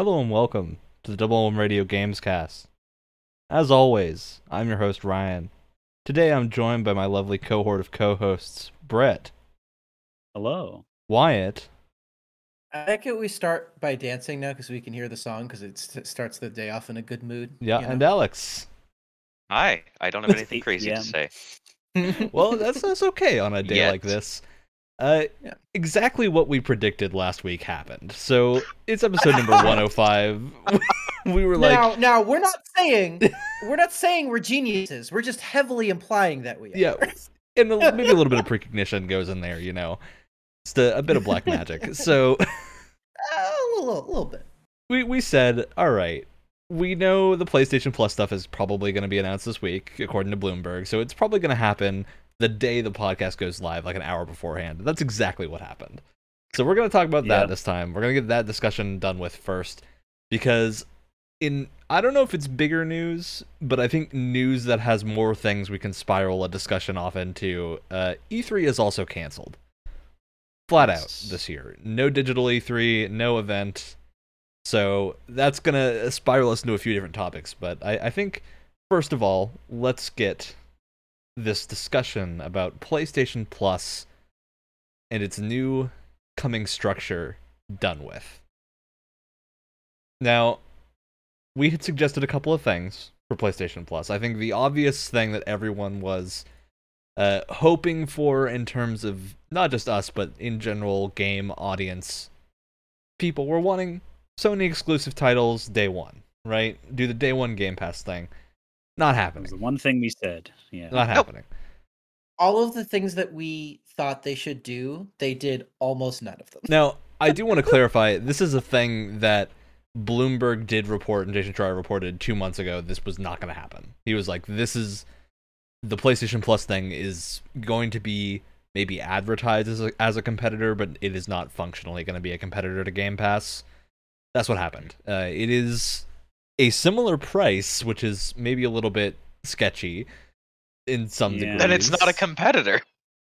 Hello and welcome to the Double M Radio Gamescast. As always, I'm your host Ryan. Today I'm joined by my lovely cohort of co-hosts Brett, Hello. Wyatt, I like it. We start by dancing now because we can hear the song because it st- starts the day off in a good mood. yeah, you and? Alex. Hi, I don't have anything crazy to say. Well, that's that's okay on a day Yet. like this. Uh, Yeah. exactly what we predicted last week happened. So it's episode number 105. we were like, now, now we're not saying we're not saying we're geniuses. We're just heavily implying that we are. Yeah, and a- maybe a little bit of precognition goes in there, you know, just a, a bit of black magic. So Uh, a little, a little bit. we we said, all right, we know the PlayStation Plus stuff is probably going to be announced this week, according to Bloomberg. So it's probably going to happen the day the podcast goes live, like an hour beforehand. That's exactly what happened. So we're going to talk about that this time. We're going to get that discussion done with first, because in I don't know if it's bigger news, but I think news that has more things we can spiral a discussion off into. Uh, E3 is also canceled, flat out this year. No digital E3, no event. So that's gonna spiral us into a few different topics. But I, I think first of all, let's get this discussion about PlayStation Plus and its new coming structure done with. Now, we had suggested a couple of things for PlayStation Plus. I think the obvious thing that everyone was uh, hoping for in terms of not just us, but in general game audience, people were wanting Sony exclusive titles day one, right? Do the day one Game Pass thing. Not That was the one thing we said. Yeah. Not happening. All of the things that we thought they should do, they did almost none of them. Now, I do want to clarify this is a thing that Bloomberg did report and Jason Schreier reported two months ago. This was not going to happen. He was like, this is the PlayStation Plus thing is going to be maybe advertised as a, as a competitor, but it is not functionally going to be a competitor to Game Pass. That's what happened. Uh, it is a similar price, which is maybe a little bit sketchy in some Yeah. degrees. Then it's not a competitor.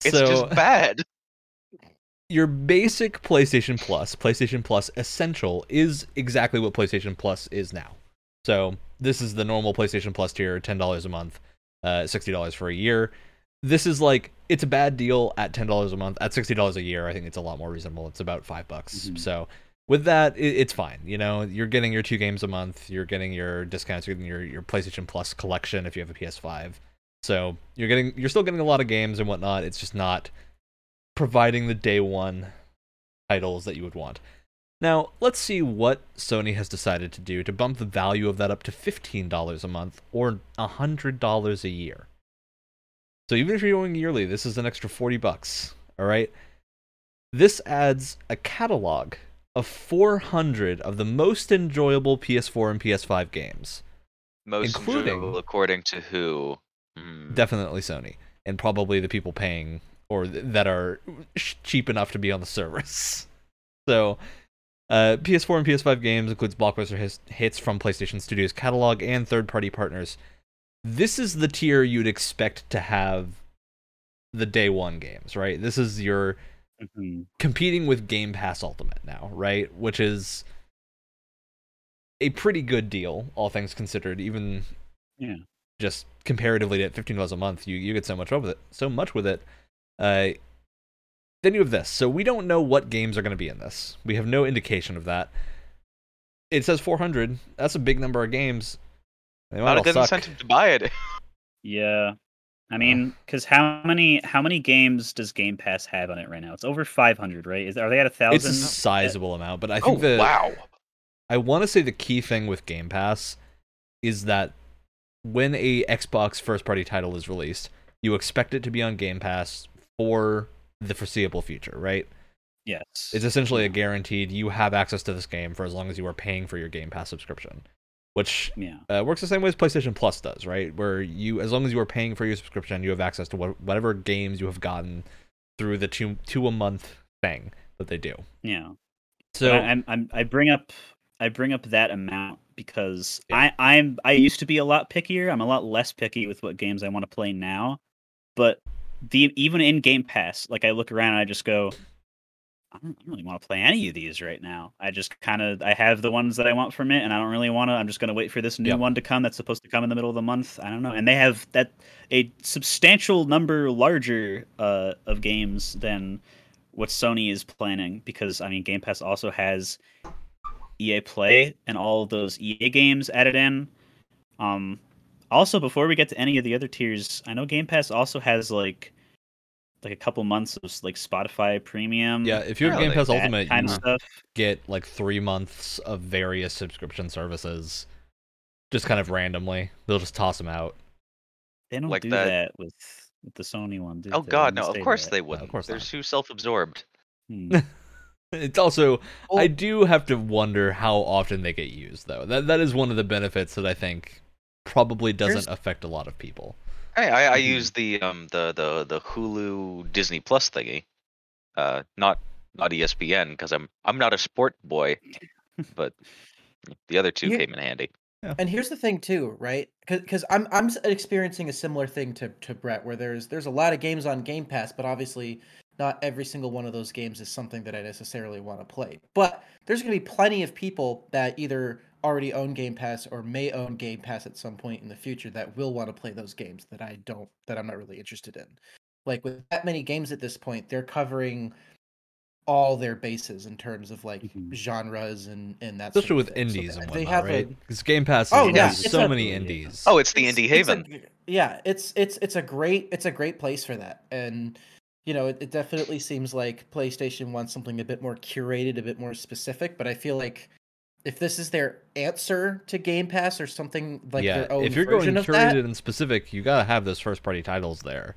It's So- just bad. your basic PlayStation Plus, PlayStation Plus Essential, is exactly what PlayStation Plus is now. So this is the normal PlayStation Plus tier, ten dollars a month, uh, sixty dollars for a year. This is like it's a bad deal at ten dollars a month. At sixty dollars a year, I think it's a lot more reasonable. It's about five bucks. Mhm. So with that, it, it's fine. You know, you're getting your two games a month. You're getting your discounts. You're getting your your PlayStation Plus collection if you have a PS5. So you're getting you're still getting a lot of games and whatnot. It's just not providing the day one titles that you would want. Now, let's see what Sony has decided to do to bump the value of that up to $15 a month or $100 a year. So even if you're going yearly, this is an extra 40 bucks, all right? This adds a catalog of 400 of the most enjoyable PS4 and PS5 games. Most including- enjoyable according to who? Hmm. Definitely Sony and probably the people paying or th- that are sh- cheap enough to be on the service. So, uh, PS4 and PS5 games includes blockbuster his- hits from PlayStation Studios catalog and third-party partners. This is the tier you'd expect to have the day one games, right? This is your Mhm. competing with Game Pass Ultimate now, right? Which is a pretty good deal, all things considered. Even Yeah. just comparatively at fifteen dollars a month, you you get so much with it, so much with it. Uh, then you have this. So we don't know what games are going to be in this. We have no indication of that. It says four hundred. That's a big number of games. They might Not a all good suck. incentive to buy it. Yeah. I mean, because how many how many games does Game Pass have on it right now? It's over 500, right? Is are they at a thousand? It's thousand? a sizable amount, but I oh think the wow! I want to say the key thing with Game Pass is that when a Xbox first party title is released, you expect it to be on Game Pass for the foreseeable future, right? yes. It's essentially a guaranteed you have access to this game for as long as you are paying for your Game Pass subscription, which yeah. uh, works the same way as PlayStation Plus does, right? Where you, as long as you are paying for your subscription, you have access to what, whatever games you have gotten through the two two a month thing that they do. Yeah. So I, I'm, I'm I bring up I bring up that amount because Yeah. I I'm I used to be a lot pickier. I'm a lot less picky with what games I want to play now. But the even in Game Pass, like I look around and I just go, I don't, I don't really want to play any of these right now. I just kind of I have the ones that I want from it, and I don't really want to. I'm just going to wait for this new Yep. one to come that's supposed to come in the middle of the month. I don't know, and they have that a substantial number larger uh, of games than what Sony is planning because I mean Game Pass also has EA Play and all of those EA games added in. Um, also, before we get to any of the other tiers, I know Game Pass also has like like a couple months of like Spotify Premium. Yeah, if you have Really? Game Pass that Ultimate, kind you of stuff. get like three months of various subscription services, just kind of randomly. They'll just toss them out. They don't like do that- that, with with the Sony one. Do Oh they? god, no, of course that. they wouldn't. course They're not. too self-absorbed. Hmm. It's also Oh. I do have to wonder how often they get used though. That that is one of the benefits that I think probably doesn't Here's- affect a lot of people. Hey, I, I Mhm. use the um the the the Hulu Disney Plus thingy, uh, not not ESPN because I'm I'm not a sport boy, but the other two Yeah. came in handy. And here's the thing too, right? Because I'm I'm s- experiencing a similar thing to to Brett, where there's there's a lot of games on Game Pass, but obviously not every single one of those games is something that I necessarily want to play. But there's going to be plenty of people that either already own Game Pass or may own Game Pass at some point in the future that will want to play those games that I don't that I'm not really interested in. Like with that many games at this point, they're covering all their bases in terms of like Mhm. genres and and that Especially sort with of thing. So indies and they whatnot, have a- right? Because Game Pass Oh, has yeah, so a- many indies. Oh, it's the It's- indie it's a haven. g- yeah, it's it's it's a great it's a great place for that, and you know it, it definitely seems like PlayStation wants something a bit more curated, a bit more specific. But I feel like if this is their answer to Game Pass or something like yeah, their own if you're going version of curated that, and specific, you gotta have those first party titles there.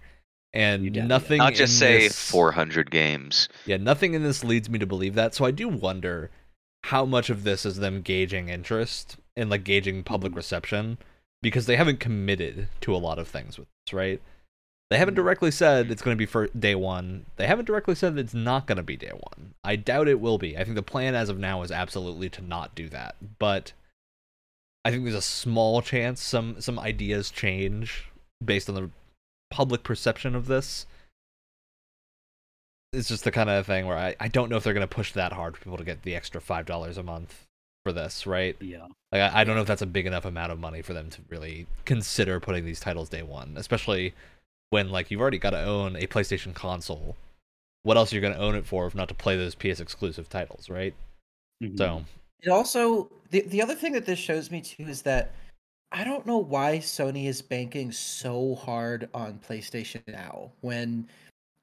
And You definitely- nothing Not just in say this- 400 games. Yeah, nothing in this leads me to believe that. So I do wonder how much of this is them gauging interest and like gauging public Mm-hmm. reception because they haven't committed to a lot of things with this, right? They haven't directly said it's going to be for day one. They haven't directly said it's not going to be day one. I doubt it will be. I think the plan as of now is absolutely to not do that. But I think there's a small chance some some ideas change based on the public perception of this it's just the kind of thing where I, I don't know if they're going to push that hard for people to get the extra five dollars a month for this, right? Yeah. Like I, I don't know if that's a big enough amount of money for them to really consider putting these titles day one, especially when like you've already got to own a PlayStation console. What else are you going to own it for if not to play those PS exclusive titles, right? Mhm. So it also the the other thing that this shows me too is that I don't know why Sony is banking so hard on PlayStation Now when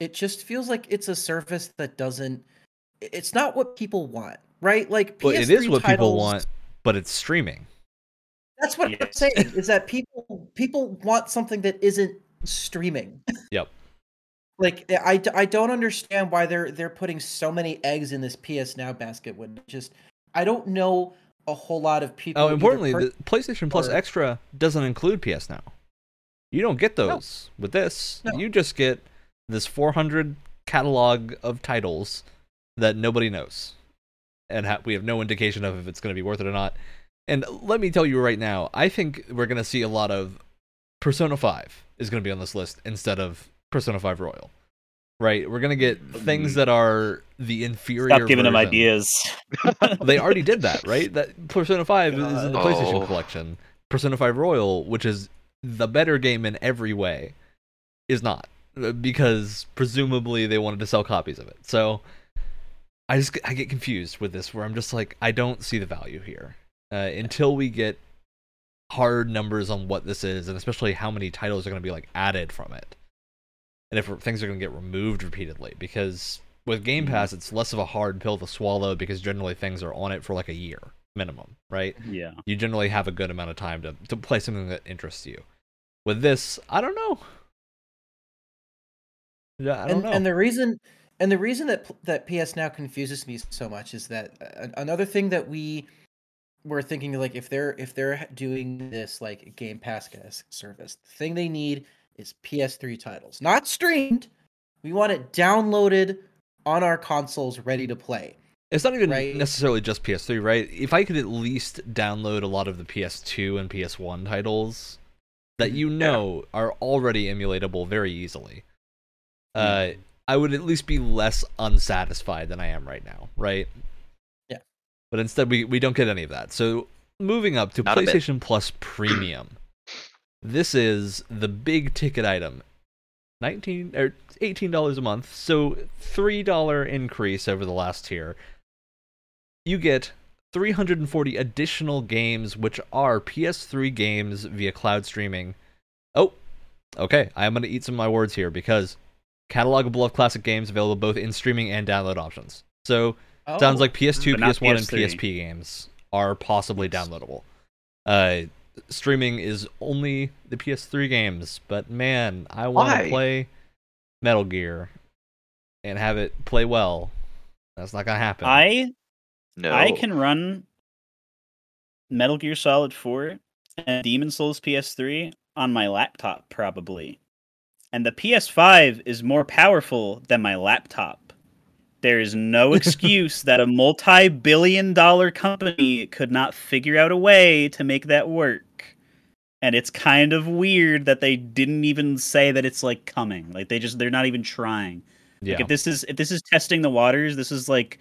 it just feels like it's a service that doesn't it's not what people want, right? Like but it is PS3 what people want, but it's streaming. That's what I'm saying is that people people want something that isn't streaming. Yep. like eh, I, I don't understand why they're they're putting so many eggs in this PS Now basket when just I don't know a whole lot of people. Oh, importantly, per- the PlayStation Plus or- Extra doesn't include PS Now. You don't get those with this. No. You just get this 400 catalog of titles that nobody knows, and ha- we have no indication of if it's going to be worth it or not. And let me tell you right now, I think we're going to see a lot of Persona 5 is going to be on this list instead of Persona 5 Royal. Right? We're going to get things that are the inferior. Stop giving them ideas. they already did that, right? That Persona 5 is in the PlayStation Oh. collection. Persona 5 Royal, which is the better game in every way, is not uh, because presumably they wanted to sell copies of it. So I just I get confused with this where I'm just like I don't see the value here. Uh, until we get hard numbers on what this is and especially how many titles are going to be like added from it. And if things are going to get removed repeatedly because with Game Pass it's less of a hard pill to swallow because generally things are on it for like a year minimum, right? Yeah. you generally have a good amount of time to, to play something that interests you. With this, I don't know. Yeah, I don't and, know. and the reason and the reason that that PS Now confuses me so much is that uh, another thing that we were thinking like if they're if they're doing this like Game Pass service, the thing they need is PS3 titles, not streamed. We want it downloaded on our consoles, ready to play. it's not even right? necessarily just PS3, right? If I could at least download a lot of the PS2 and PS1 titles that you know are already emulatable very easily. Uh, I would at least be less unsatisfied than I am right now, right? But instead, we we don't get any of that. So moving up to Not. PlayStation Plus Premium, this is the big ticket item. Nineteen or eighteen dollars a month, so three dollar increase over the last tier. You get 340 additional games, which are PS3 games via cloud streaming. Oh, okay. I am going to eat some of my words here because catalogable of classic games available both in streaming and download options. So sounds Oh, like PS2, But PS1, and PS3. PSP games are possibly downloadable. Uh, streaming is only the PS3 games, but man, I want to play Metal Gear and have it play well. That's not gonna happen. I No. I can run Metal Gear Solid 4 and Demon's Souls PS3 on my laptop probably. And the PS5 is more powerful than my laptop. There is no excuse that a multi-billion dollar company could not figure out a way to make that work. And it's kind of weird that they didn't even say that it's like coming. Like they just they're not even trying. yeah. Like if this is if this is testing the waters, this is like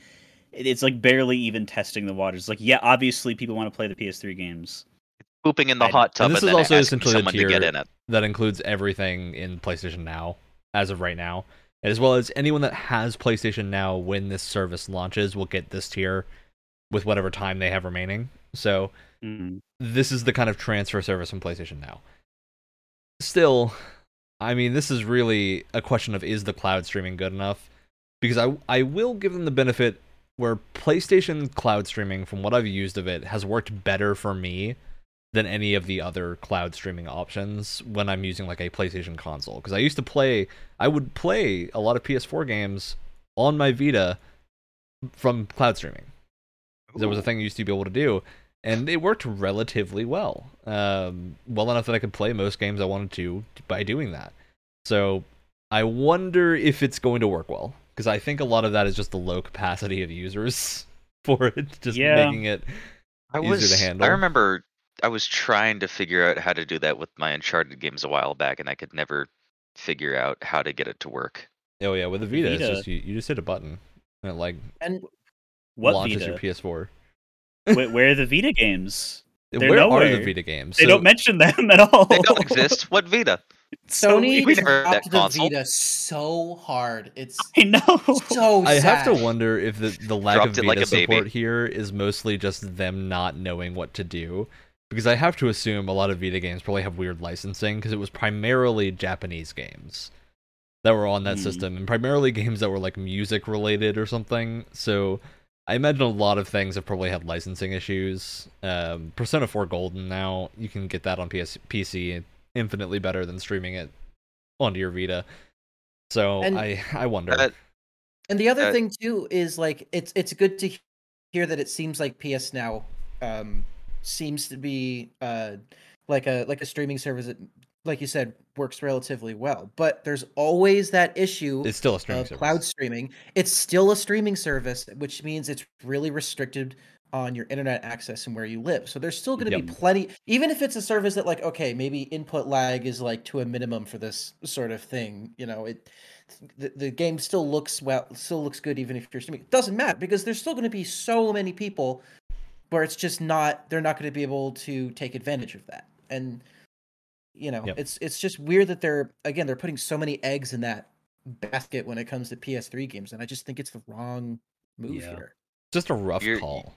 it's like barely even testing the waters. Like yeah, obviously people want to play the PS3 games. It's pooping in the I- hot tub and and, this is then also asking essentially the someone to get tier- in it. that includes everything in PlayStation Now as of right now, as well as anyone that has PlayStation Now when this service launches will get this tier with whatever time they have remaining. So Mm. this is the kind of transfer service from PlayStation Now. Still, I mean, this is really a question of is the cloud streaming good enough? Because I I will give them the benefit where PlayStation cloud streaming, from what I've used of it, has worked better for me than any of the other cloud streaming options when I'm using like a PlayStation console. Because I used to play, I would play a lot of PS4 games on my Vita from cloud streaming. There was a thing I used to be able to do, and it worked relatively well. Um, well enough that I could play most games I wanted to by doing that. So I wonder if it's going to work well because I think a lot of that is just the low capacity of users for it, just Yeah. making it. I easier was. to handle. I remember I was trying to figure out how to do that with my Uncharted games a while back, and I could never figure out how to get it to work. Oh yeah, with the Vita, Vita. it's just you, you just hit a button and it like and What launches Vita? your PS4. Where, where are the Vita games? They're Where are the Vita games? They So- don't mention them at all. They don't exist. What Vita? So Sony we weird. never that dropped the console. Vita so hard. It's I know. so I have to wonder if the, the lack Dropped of it like Vita baby. support here is mostly just them not knowing what to do. Because I have to assume a lot of Vita games probably have weird licensing because it was primarily Japanese games that were on that Hmm. system and primarily games that were like music related or something. So I imagine a lot of things have probably had licensing issues. Um, Persona 4 Golden now, you can get that on PS- PC infinitely better than streaming it onto your Vita. So And- I I wonder. That- And the other Uh, thing too is like it's it's good to hear that it seems like PS Now um seems to be uh like a like a streaming service that like you said works relatively well. But there's always that issue it's still a streaming cloud streaming. It's still a streaming service, which means it's really restricted on your internet access and where you live. So there's still going to be plenty, even if it's a service that like, okay, maybe input lag is like to a minimum for this sort of thing. You know, it the, the game still looks well, still looks good even if you're streaming. It doesn't matter because there's still going to be so many people where it's just not they're not going to be able to take advantage of that. And you know, Yep. it's it's just weird that they're again they're putting so many eggs in that basket when it comes to PS3 games, and I just think it's the wrong move Yeah. here. Just a rough You're- call. y-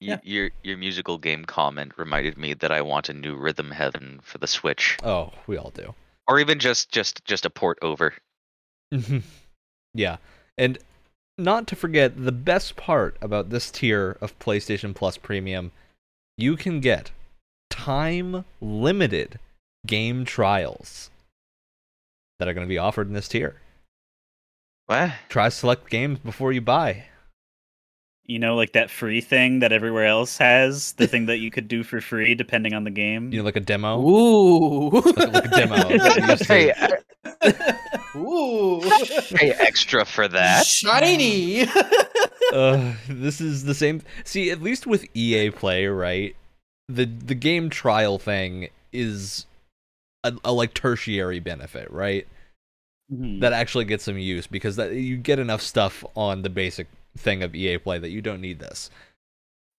Yeah. Your your musical game comment reminded me that I want a new Rhythm Heaven for the Switch, Oh, we all do. or even just just just a port over. yeah. And not to forget the best part about this tier of PlayStation Plus Premium, you can get time limited game trials that are going to be offered in this tier. What? Try select games before you buy. You know, like that free thing that everywhere else has, the thing that you could do for free depending on the game. You know, like a demo. Ooh, like a demo. Like you used to- Hey, Ooh, pay extra for that. shiny. uh, this is the same. See, at least with EA Play, right? The the game trial thing is a, a like tertiary benefit, right? Mhm. that actually gets some use because that you get enough stuff on the basic thing of EA Play that you don't need this.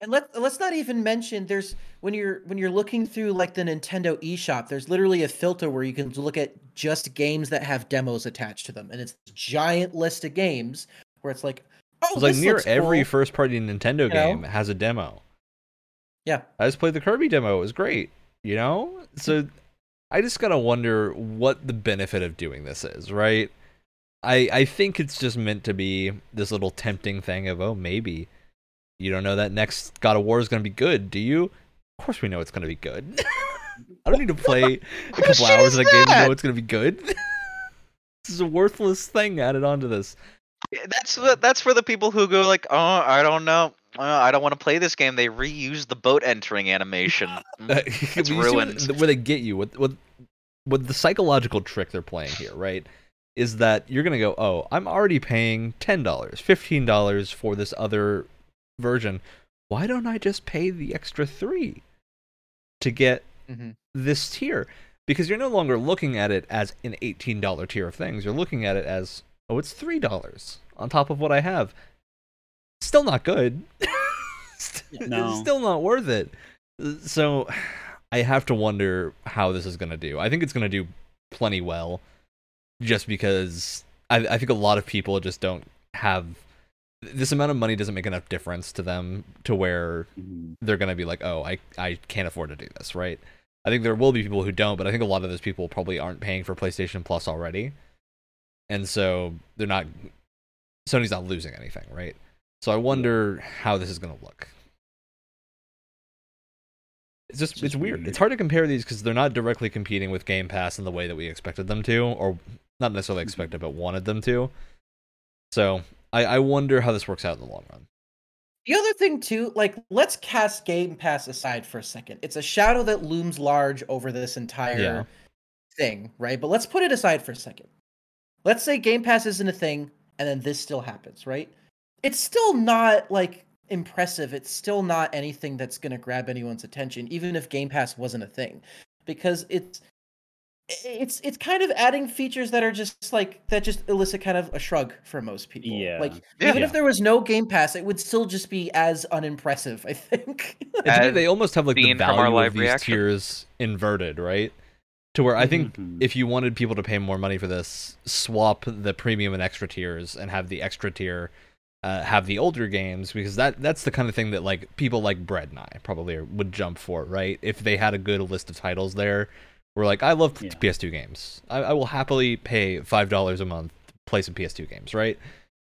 And let let's not even mention there's when you're when you're looking through like the Nintendo eShop, there's literally a filter where you can look at just games that have demos attached to them, and it's this giant list of games where it's like, oh, It's like near every cool. first party Nintendo You know? game has a demo. Yeah. I just played the Kirby demo. It was great. You know? So I just gotta wonder what the benefit of doing this is, right? I I think it's just meant to be this little tempting thing of, oh, maybe. You don't know that next God of War is gonna be good, do you? Of course we know it's gonna be good. I don't need to play a couple hours of a game to know it's gonna be good. this is a worthless thing added onto this. That's what that's for the people who go like, oh, I don't know, uh, I don't want to play this game. They reuse the boat entering animation. Mm. It's but you see ruined. What, where they get you, what, what, what the psychological trick they're playing here, right? Is that you're gonna go, oh, I'm already paying ten dollars, fifteen dollars for this other version. Why don't I just pay the extra three to get Mhm. this tier? Because you're no longer looking at it as an eighteen dollar tier of things. You're looking at it as, oh, it's three dollars on top of what I have. Still not good. No. Still not worth it. So I have to wonder how this is going to do. I think it's going to do plenty well just because I, I think a lot of people just don't have this amount of money doesn't make enough difference to them to where Mhm. they're going to be like, oh, I, I can't afford to do this, right? I think there will be people who don't, but I think a lot of those people probably aren't paying for PlayStation Plus already. And so they're not, Sony's not losing anything, right? So I wonder how this is going to look. It's just, It's it's weird. weird. It's hard to compare these because they're not directly competing with Game Pass in the way that we expected them to, or not necessarily expected, but wanted them to. So I, I wonder how this works out in the long run. The other thing too, like let's cast Game Pass aside for a second. It's a shadow that looms large over this entire Yeah. thing, right? But let's put it aside for a second. Let's say Game Pass isn't a thing and then this still happens, right? It's still not like impressive. It's still not anything that's going to grab anyone's attention even if Game Pass wasn't a thing because it's it's it's kind of adding features that are just like that just elicit kind of a shrug for most people. Yeah. Like Yeah. even Yeah. if there was no Game Pass, it would still just be as unimpressive, I think. And me, they almost have like the seen from our value of these reaction. tiers inverted, right? To where I think Mhm. if you wanted people to pay more money for this, swap the premium and extra tiers and have the extra tier uh, have the older games because that that's the kind of thing that like people like Brett and I probably would jump for, right? If they had a good list of titles there, we're like, I love Yeah. PS2 games. I, I will happily pay five dollars a month to play some PS2 games, right?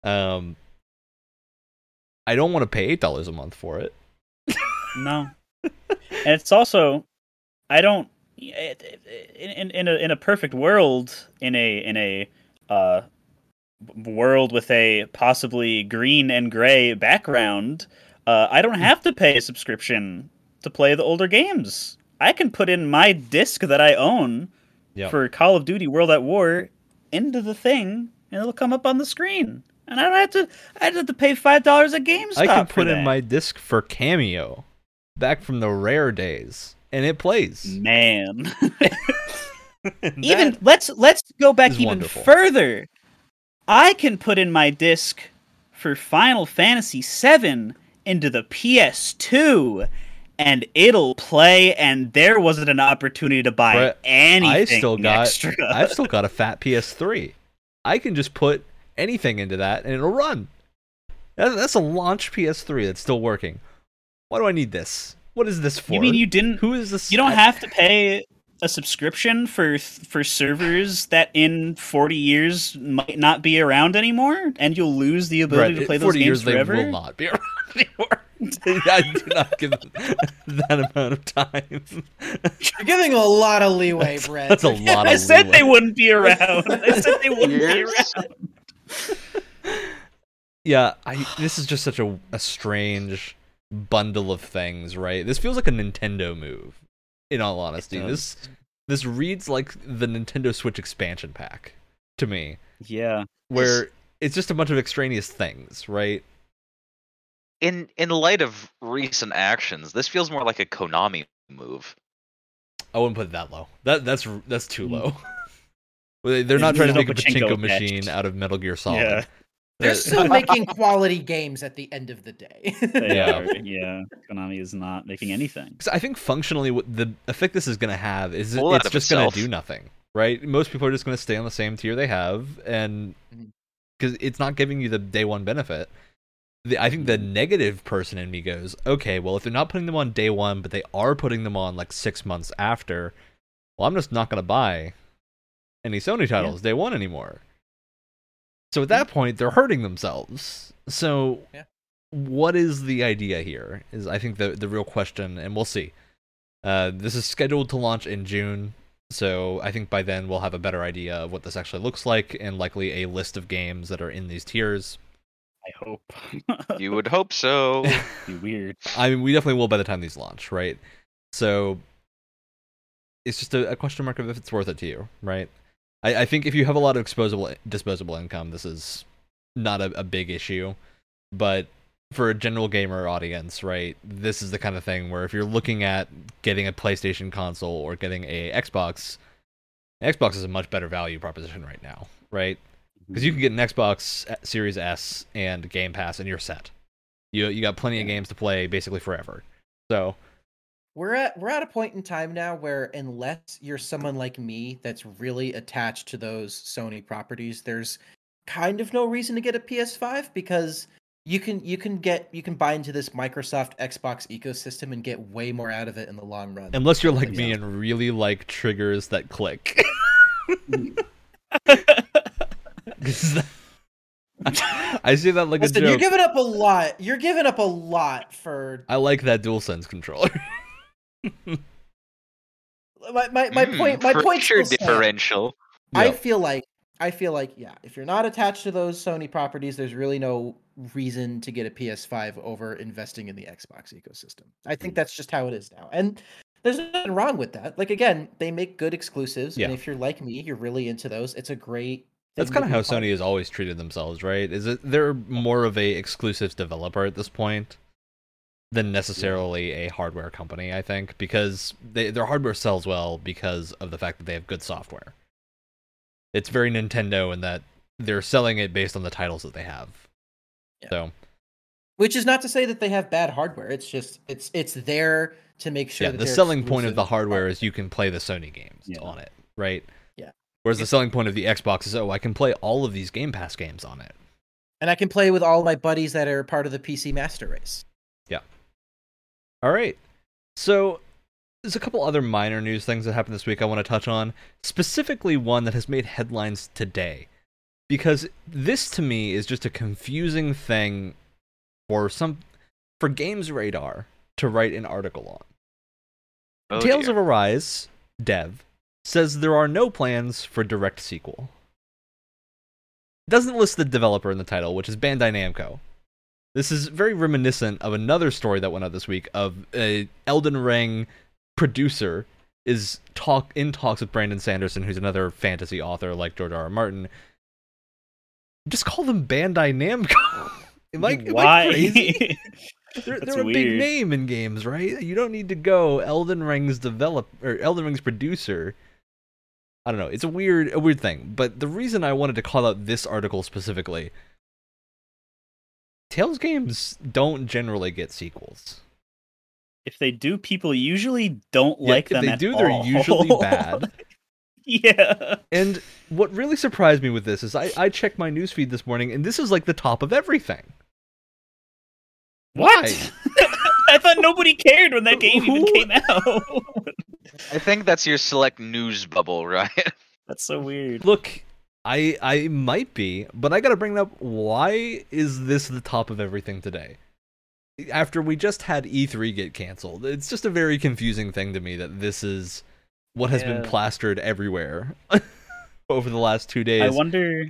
Um, I don't want to pay eight dollars a month for it. No, and it's also I don't in in a in a perfect world in a in a uh world with a possibly green and gray background. Uh, I don't have to pay a subscription to play the older games. I can put in my disc that I own Yep. for Call of Duty World at War into the thing, and it'll come up on the screen. And I don't have to. I have to pay five dollars a GameStop. I can put in my disc for Kameo, back from the rare days, and it plays. man. Even let's let's go back even wonderful. further. I can put in my disc for Final Fantasy VII into the PS2, and it'll play. And there wasn't an opportunity to buy Brett, anything I still got extra. I've still got a fat PS3. I can just put anything into that and it'll run. That's a launch PS3 that's still working. Why do I need this? What is this for? you mean you didn't? Who is this? You don't have to pay a subscription for for servers that in 40 years might not be around anymore, and you'll lose the ability Brett, to play those 40 games years forever. they will not be around anymore. I do not give them that amount of time. You're giving a lot of leeway, Brett. That's a lot I said leeway. they wouldn't be around. I said they wouldn't be around. Yeah, I this is just such a a strange bundle of things, right? This feels like a Nintendo move. In all honesty, this this reads like the Nintendo Switch expansion pack to me, Yeah. where it's just a bunch of extraneous things, right? In in light of recent actions, this feels more like a Konami move. I wouldn't put it that low. That that's that's too Mm. low. They- They're not trying to make a pachinko pachinko machine attached. out of Metal Gear Solid. Yeah. They're still making quality games at the end of the day. They Yeah. are, yeah. Konami is not making anything. 'Cause I think functionally, what the effect this is going to have is Pull it's just going to do nothing, right? Most people are just going to stay on the same tier they have, and because it's not giving you the day one benefit. The, I think the negative person in me goes, okay, well, if they're not putting them on day one, but they are putting them on like six months after, well, I'm just not going to buy any Sony titles day one anymore. So at that point, they're hurting themselves. So, Yeah. what is the idea here? Is I think the the real question, and we'll see. Uh, this is scheduled to launch in June, so I think by then we'll have a better idea of what this actually looks like, and likely a list of games that are in these tiers. I hope. You would hope so. be weird. I mean, we definitely will by the time these launch, right? So it's just a, a question mark of if it's worth it to you, right? I, I think if you have a lot of disposable disposable income, this is not a, a big issue. But for a general gamer audience, right, this is the kind of thing where if you're looking at getting a PlayStation console or getting a Xbox, Xbox is a much better value proposition right now, right? Because you can get an Xbox uh, Series S and Game Pass, and you're set. You you got plenty of games to play basically forever. So we're at we're at a point in time now where unless you're someone like me that's really attached to those Sony properties, there's kind of no reason to get a PS5 because you can you can get you can buy into this Microsoft Xbox ecosystem and get way more out of it in the long run. unless you're like me and really like triggers that click. 'Cause that- I see that like Listen, a you're giving up a lot. You're giving up a lot for I like that DualSense controller. my my, my Hmm, point. My point pressure still stands. differential. I feel like I feel like yeah, if you're not attached to those Sony properties, there's really no reason to get a PS5 over investing in the Xbox ecosystem. I think that's just how it is now. And there's nothing wrong with that. Like again, they make good exclusives, Yeah. and if you're like me, you're really into those. It's a great. That's kind of how Sony has always treated themselves, right? Is it they're more of a exclusive developer at this point than necessarily a hardware company, I think, because they, their hardware sells well because of the fact that they have good software. It's very Nintendo in that they're selling it based on the titles that they have. Yeah. So, Which is not to say that they have bad hardware. It's just it's it's there to make sure. yeah, that the selling point of the hardware hardware. is you can play the Sony games Yeah. on it, right? Yeah. Whereas the selling point of the Xbox is, oh, I can play all of these Game Pass games on it. and I can play with all my buddies that are part of the PC Master Race. Yeah. All right. So there's a couple other minor news things that happened this week I want to touch on. Specifically, one that has made headlines today. Because this to me is just a confusing thing for some for Games Radar to write an article on. Oh, Tales dear. of Arise dev says there are no plans for direct sequel. It Doesn't list the developer in the title, which is Bandai Namco. This is very reminiscent of another story that went out this week of a Elden Ring producer is talk in talks with Brandon Sanderson, who's another fantasy author like George R. R. Martin. Just call them Bandai Namco. am I, am I Why? crazy? They're, they're a big name in games, right? You don't need to go Elden Ring's develop or Elden Ring's producer. I don't know. It's a weird, a weird thing. But the reason I wanted to call out this article specifically, Tales games don't generally get sequels. if they do, people usually don't Yeah, like them. if they do, they're usually bad. yeah. And what really surprised me with this is I, I checked my newsfeed this morning, and this is like the top of everything. What? Why? I thought nobody cared when that game even came out. I think that's your select news bubble, right? That's so weird. Look, I I might be, but I gotta bring up. Why is this the top of everything today? After we just had E3 get canceled, it's just a very confusing thing to me that this is what has been plastered everywhere over the last two days. I wonder.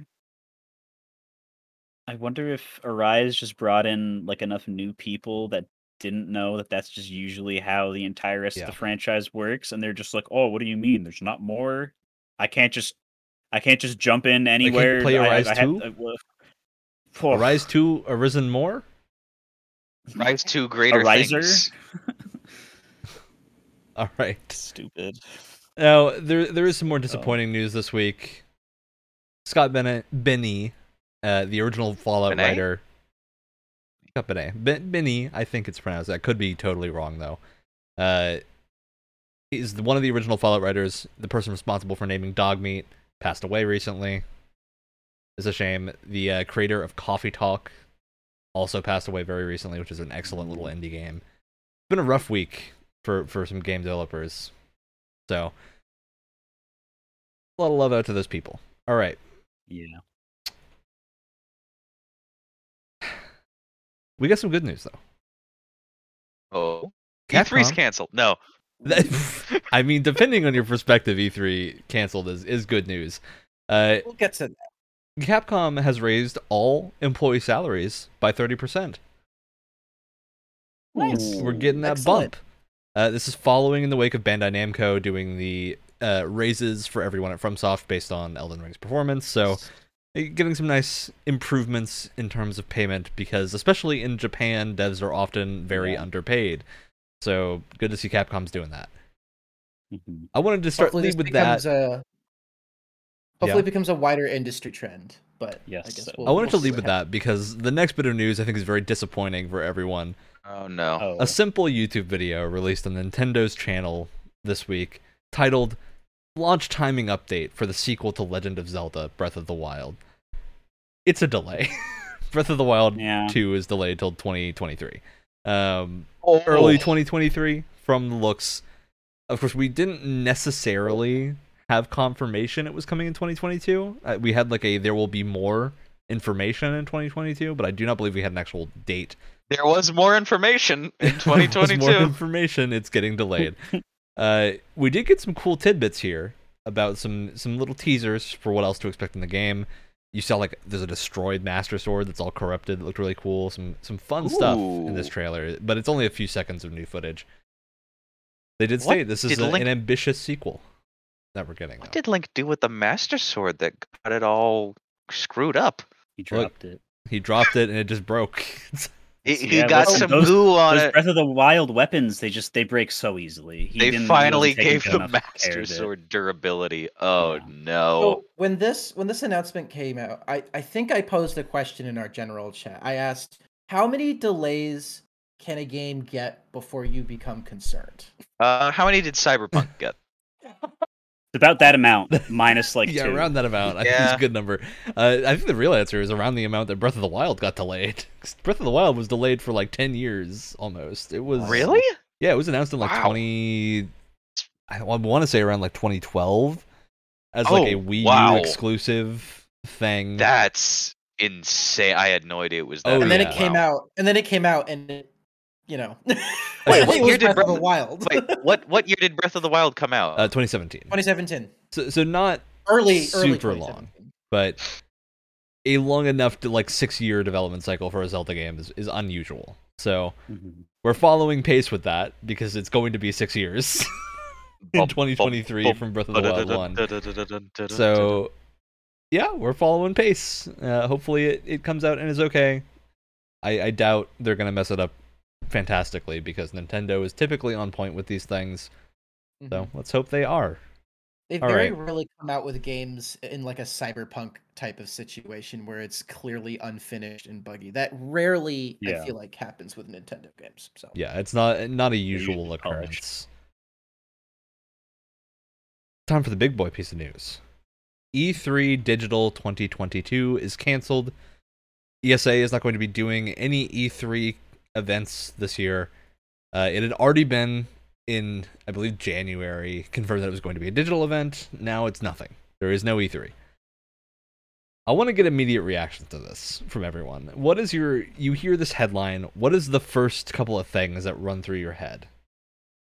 I wonder if Arise just brought in like enough new people that didn't know that that's just usually how the entire rest Yeah. of the franchise works, and they're just like, "Oh, what do you mean? There's not more? I can't just, I can't just jump in anywhere." play I- I- Arise I had- 2? I- well, Arise 2 Arisen More? Rise 2 greater Ariser? things. All right. Stupid. Now there there is some more disappointing news this week. Scott Bennett, Bennie, uh, the original Fallout Benet? writer. Ben, Bennie, I think it's pronounced. That could be totally wrong though. Uh, the, one of the original Fallout writers. The person responsible for naming dog meat passed away recently. It's a shame. The uh, creator of Coffee Talk also passed away very recently, which is an excellent little indie game. It's been a rough week for for some game developers. So a lot of love out to those people. All right. Yeah. We got some good news though. Oh, E3's Capcom? canceled. No. I mean, depending on your perspective, E3 canceled is, is good news. Uh, We'll get to that. Capcom has raised all employee salaries by 30%. Nice. We're getting that Excellent. bump. Uh, this is following in the wake of Bandai Namco doing the uh, raises for everyone at FromSoft based on Elden Ring's performance. So, getting some nice improvements in terms of payment because, especially in Japan, devs are often very Yeah. underpaid. So, good to see Capcom's doing that. Mhm. I wanted to start Hopefully lead with becomes that. a hopefully it becomes a wider industry trend. But I Yes, guess so- we'll, I wanted to we'll see lead what with that because the next bit of news I think is very disappointing for everyone. Oh no. Oh, A simple YouTube video released on Nintendo's channel this week titled Launch Timing Update for the sequel to Legend of Zelda Breath of the Wild. It's a delay. Breath of the Wild yeah. 2 is delayed till 2023. Um, Oh. early 2023 from the looks. Of course, we didn't necessarily have confirmation it was coming in 2022. Uh, we had like a there will be more information in 2022, but I do not believe we had an actual date. There was more information in There was 2022. more information. It's getting delayed. uh, we did get some cool tidbits here about some some little teasers for what else to expect in the game. You saw like there's a destroyed Master Sword that's all corrupted. It looked really cool. Some some fun stuff in this trailer, but it's only a few seconds of new footage. They did What say this is a- Link- an ambitious sequel that we're getting. What though. did Link do with the Master Sword that got it all screwed up? He dropped it. He dropped it and it just broke. He, he yeah, got listen, some those- goo on Those it. Breath of the Wild weapons, they just they break so easily. He They didn't, finally wasn't gave the Master of it. Sword durability. Oh Yeah. no. So when this when this announcement came out, I, I think I posed a question in our general chat. I asked, how many delays can a game get before you become concerned? Uh, how many did Cyberpunk get? It's about that amount minus like yeah, two. around that amount. I think it's a good number. Uh, I think the real answer is around the amount that Breath of the Wild got delayed. Breath of the Wild was delayed for like ten years almost. It was Really? Yeah, it was announced in like Wow. 20. I want to say around like 2012 as like a Oh, Wii wow. U exclusive thing. That's insane. I had no idea it was that. Oh, and then yeah. it came Wow. out, and then it came out, and it, you know, Wait, it what year did Breath of the Wild? Wait, what what year did Breath of the Wild come out? uh, 2017. 2017, So so not early, early Super 2017. long. but a long enough to like six year development cycle for a Zelda game is, is unusual. So Mhm. we're following pace with that because it's going to be six years in 2023 from Breath of the Wild 1. So yeah, we're following pace. Uh, hopefully it, it comes out and is okay. I, I doubt they're gonna mess it up fantastically because Nintendo is typically on point with these things. So Mhm. let's hope they are. They all very right. rarely come out with games in like a cyberpunk type of situation where it's clearly unfinished and buggy. That rarely, Yeah. I feel like, happens with Nintendo games. So Yeah, it's not not a usual occurrence. Time for the big boy piece of news. E3 Digital 2022 is canceled. ESA is not going to be doing any E3 events this year. Uh, it had already been in, I believe, January, confirmed that it was going to be a digital event. Now it's nothing. There is no E3. I want to get immediate reactions to this from everyone. What is your you hear this headline, what is the first couple of things that run through your head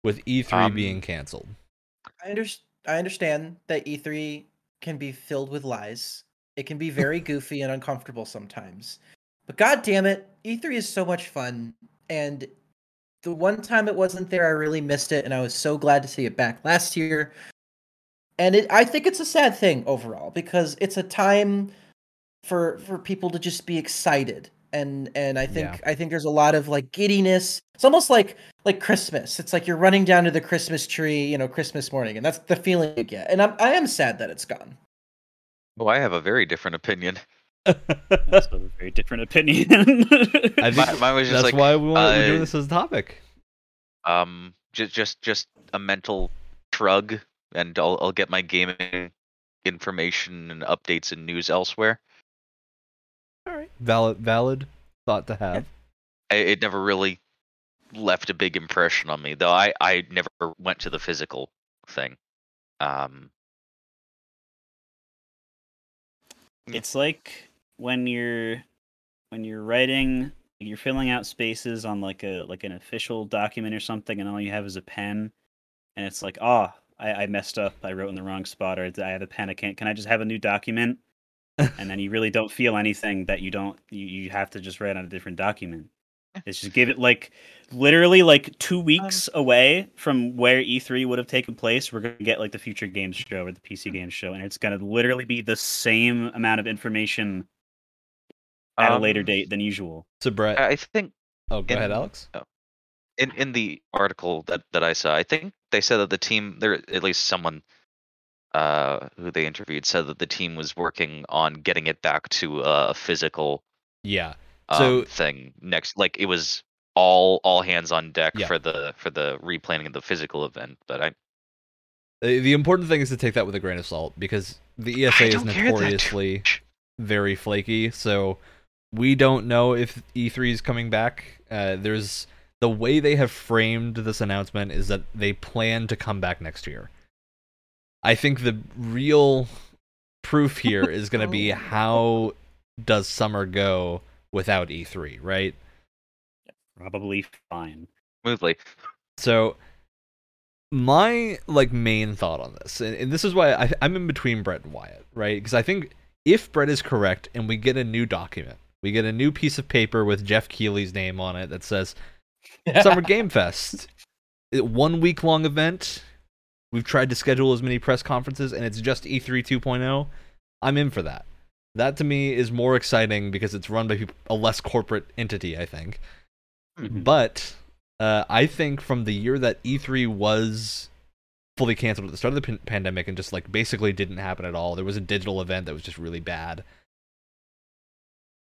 with E3 Um, being canceled? I, I understand that E3 can be filled with lies. It can be very goofy and uncomfortable sometimes. But god damn it, E3 is so much fun. And the one time it wasn't there, I really missed it, and I was so glad to see it back last year. And it, I think it's a sad thing overall because it's a time for for people to just be excited. And and I think Yeah. I think there's a lot of like giddiness. It's almost like like Christmas. It's like you're running down to the Christmas tree, you know, Christmas morning, and that's the feeling you get. And I'm I am sad that it's gone. Oh, I have a very different opinion. That's a very different opinion. I think Mi- mine was just that's like, why we want, we're doing uh, this as a topic. um, just just just a mental shrug, and I'll I'll get my gaming information and updates and news elsewhere. All right, valid valid thought to have. I, it never really left a big impression on me, though. I I never went to the physical thing. Um, it's like when you're when you're writing you're filling out spaces on like a like an official document or something and all you have is a pen and it's like oh I, I messed up. I wrote in the wrong spot or i have a pen. I can't can i just have a new document? And then you really don't feel anything that you don't you, you have to just write on a different document. It's just give it like literally like two um, weeks away from where E3 would have taken place. We're gonna get like the future games show or the PC mm-hmm. games show, and it's gonna literally be the same amount of information at a later um, date than usual. So Brett, I I think oh, go ahead, Alex. in in the article that that I saw, I think they said that the team there at least someone uh who they interviewed said that the team was working on getting it back to a physical Yeah, um, So- thing next like it was all all hands on deck Yeah. for the for the replanning of the physical event but i the, the important thing is to take that with a grain of salt because the ESA is don't care that too notoriously very flaky. So we don't know if E3 is coming back. Uh, there's the way they have framed this announcement is that they plan to come back next year. I think the real proof here is going to be how does summer go without E3, right? Probably fine. smoothly So my like main thought on this, and, and this is why I, I'm in between Brett and Wyatt, right? Because I think if Brett is correct and we get a new document, we get a new piece of paper with Jeff Keighley's name on it that says Summer Game Fest, it- one week long event. We've tried to schedule as many press conferences, and it's just E E3 2.0. I'm in for that. That to me is more exciting because it's run by a less corporate entity. I think. Mhm. But uh, I think from the year that E3 was fully canceled at the start of the pan- pandemic and just like basically didn't happen at all, there was a digital event that was just really bad.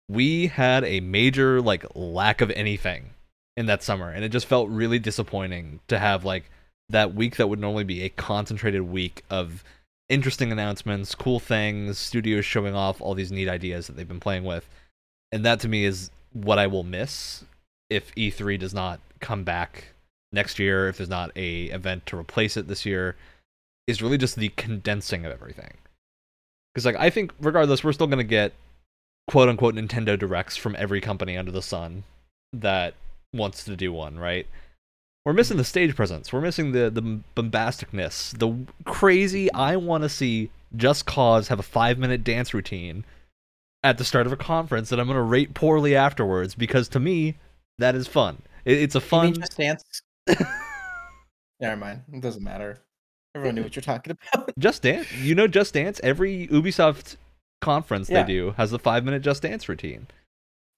We had a major like lack of anything in that summer, and it just felt really disappointing to have like that week that would normally be a concentrated week of interesting announcements, cool things, studios showing off all these neat ideas that they've been playing with. And that to me is what I will miss if E3 does not come back next year, if there's not a event to replace it this year, is really just the condensing of everything. Because like I think regardless, we're still gonna get quote unquote Nintendo directs from every company under the sun that wants to do one, right? We're missing the stage presence. We're missing the the bombasticness, the crazy. I want to see Just Cause have a five minute dance routine at the start of a conference that I'm going to rate poorly afterwards because to me that is fun. It, it's a fun. Just Dance? Never mind. It doesn't matter. Everyone knew what you're talking about. Just Dance. You know, Just Dance. Every Ubisoft conference Yeah. they do has a five minute Just Dance routine.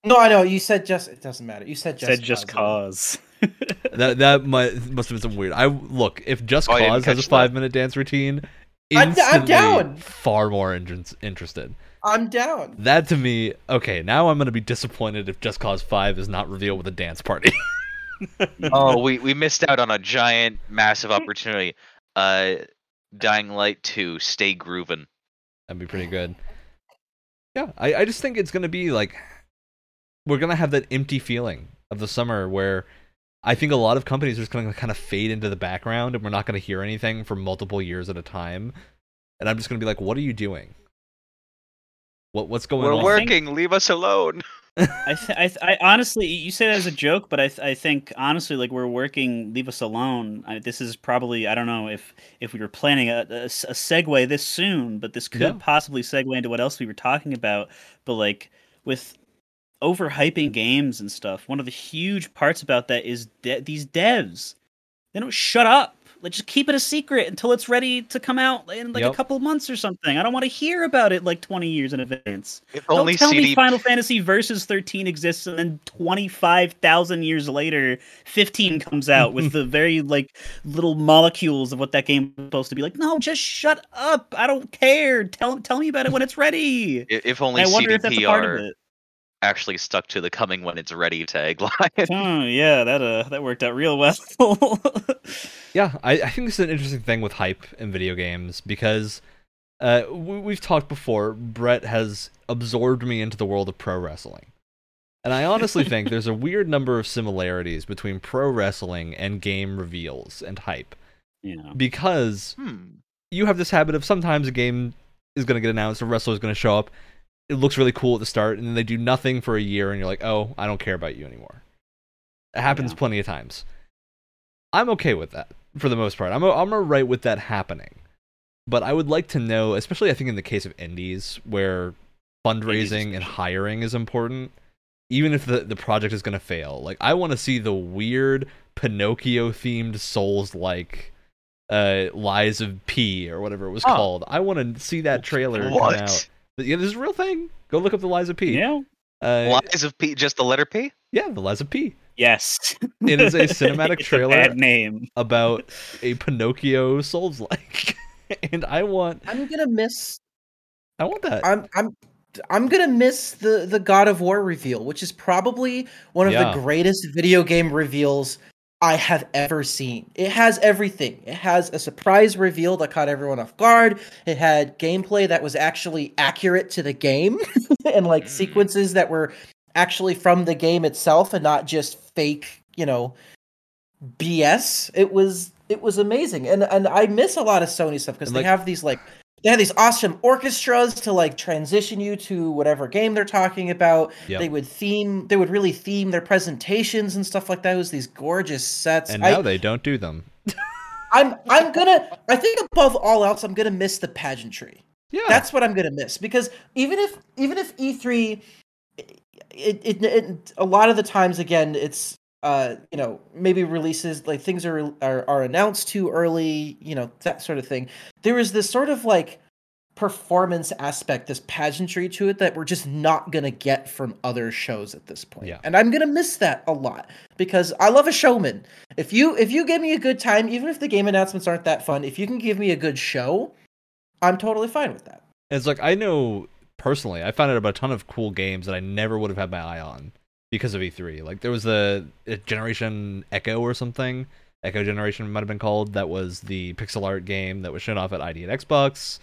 No, I know. You said just. It doesn't matter. You said just. Said just cause. cause. That that might, must have been some weird. I look if Just Oh, Cause has a catch that. five minute dance routine. I'm- I'm down. far more interest, interested. I'm down. That to me, okay. Now I'm gonna be disappointed if Just Cause Five is not revealed with a dance party. oh we we missed out on a giant massive opportunity uh dying light to stay grooving That'd be pretty good. Yeah, I, I just think it's gonna be like we're gonna have that empty feeling of the summer where I think a lot of companies are just gonna kind of fade into the background and we're not gonna hear anything for multiple years at a time. And I'm just gonna be like, what are you doing? What what's going on? we're on? work- working leave us alone I, th- I, th- I honestly, you say that as a joke, but I, th- I think honestly, like we're working. Leave us alone. I, this is probably I don't know if if we were planning a a segue this soon, but this could Yeah. possibly segue into what else we were talking about. But like with overhyping games and stuff, one of the huge parts about that is de- these devs. They don't shut up. Let's just keep it a secret until it's ready to come out in like Yep. a couple of months or something. I don't want to hear about it like 20 years in advance. If Don't only tell CD me Final Fantasy Versus 13 exists and then 25,000 years later 15 comes out with the very like little molecules of what that game was supposed to be. Like, no, just shut up. I don't care. Tell tell me about it when it's ready. if only I wonder if that's a part of CDPR it. Actually stuck to the coming when it's ready tagline. Oh, yeah, that uh that worked out real well. Yeah, I, I think this is an interesting thing with hype in video games because uh, we, we've talked before. Brett has absorbed me into the world of pro wrestling. And I honestly think there's a weird number of similarities between pro wrestling and game reveals and hype yeah. because hmm. you have this habit of sometimes a game is going to get announced, a wrestler is going to show up, it looks really cool at the start, and then they do nothing for a year, and you're like, oh, I don't care about you anymore. It happens Yeah. plenty of times. I'm okay with that for the most part. I'm I'm alright with that happening, but I would like to know, especially I think in the case of indies where fundraising and hiring is important. Even if the, the project is going to fail, like I want to see the weird Pinocchio themed Souls like uh lies of p or whatever it was Huh. called i want to see that trailer come What? out but yeah this is a real thing go look up the lies of p Yeah. uh, Lies of P, just the letter P? yeah the lies of p Yes. It is a cinematic It's trailer. bad name. about a pinocchio souls like and i want I'm gonna miss. i want that I'm I'm I'm gonna miss the the God of War reveal, which is probably one of Yeah. the greatest video game reveals I have ever seen. It has everything. It has a surprise reveal that caught everyone off guard. It had gameplay that was actually accurate to the game, and like Mm. sequences that were actually from the game itself and not just fake, you know, BS. It was it was amazing, and and I miss a lot of Sony stuff because And, they have these like they had these awesome orchestras to like transition you to whatever game they're talking about. Yep. They would theme, they would really theme their presentations and stuff like that. It was these gorgeous sets. and I, now they don't do them I'm I'm gonna I think above all else I'm gonna miss the pageantry. yeah That's what I'm gonna miss because even if even if E3, it, it, it a lot of the times again it's uh you know maybe releases like things are are are announced too early you know that sort of thing. There is this sort of like performance aspect, this pageantry to it that we're just not gonna get from other shows at this point. Yeah. And I'm gonna miss that a lot because I love a showman. If you if you give me a good time, even if the game announcements aren't that fun, if you can give me a good show, I'm totally fine with that. it's like i know personally i found out about a ton of cool games that i never would have had my eye on because of e3 like there was the uh, generation echo or something echo generation might have been called that was the pixel art game that was shown off at id and xbox.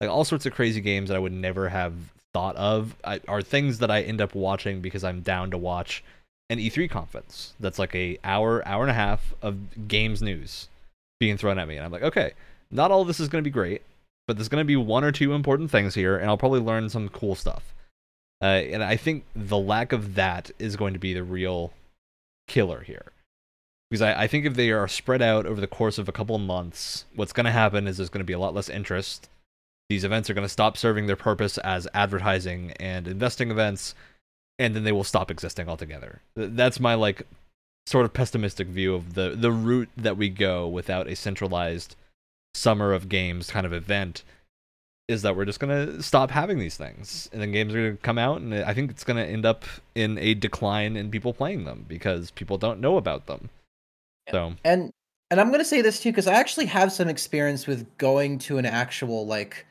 Like all sorts of crazy games that i would never have thought of I, are things that i end up watching because i'm down to watch an e3 conference that's like a hour hour and a half of games news being thrown at me. And i'm like okay not all of this is going to be great but there's going to be one or two important things here and i'll probably learn some cool stuff uh, and i think the lack of that is going to be the real killer here. Because I, I think if they are spread out over the course of a couple of months what's going to happen is there's going to be a lot less interest. These events are going to stop serving their purpose as advertising and investing events and then they will stop existing altogether. That's my like sort of pessimistic view of the the route that we go without a centralized summer of games kind of event is that we're just going to stop having these things and then games are going to come out and i think it's going to end up in a decline in people playing them because people don't know about them so And and I'm gonna say this too because I actually have some experience with going to an actual like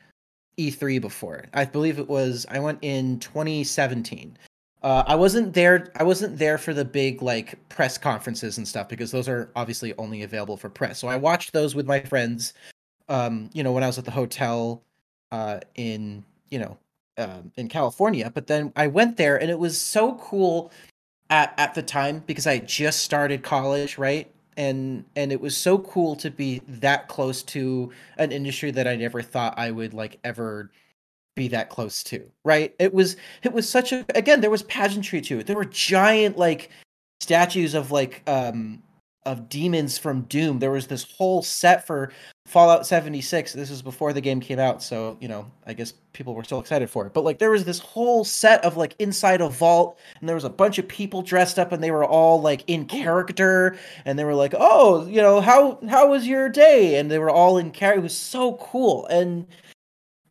E3 before. I believe it was I went in 2017. Uh, I wasn't there. I wasn't there for the big like press conferences and stuff because those are obviously only available for press. So I watched those with my friends. Um, you know, when I was at the hotel, uh, in you know, um, in California. But then I went there and it was so cool at at the time because I just started college, right? And and it was so cool to be that close to an industry that I never thought I would like ever be that close to, right? It was it was such a again, there was pageantry to it. There were giant like statues of like um of demons from Doom. There was this whole set for Fallout 76. This was before the game came out, so you know, I guess people were still excited for it. But like there was this whole set of like inside a vault, and there was a bunch of people dressed up and they were all like in character, and they were like, Oh, you know, how how was your day? And they were all in character. It was so cool. And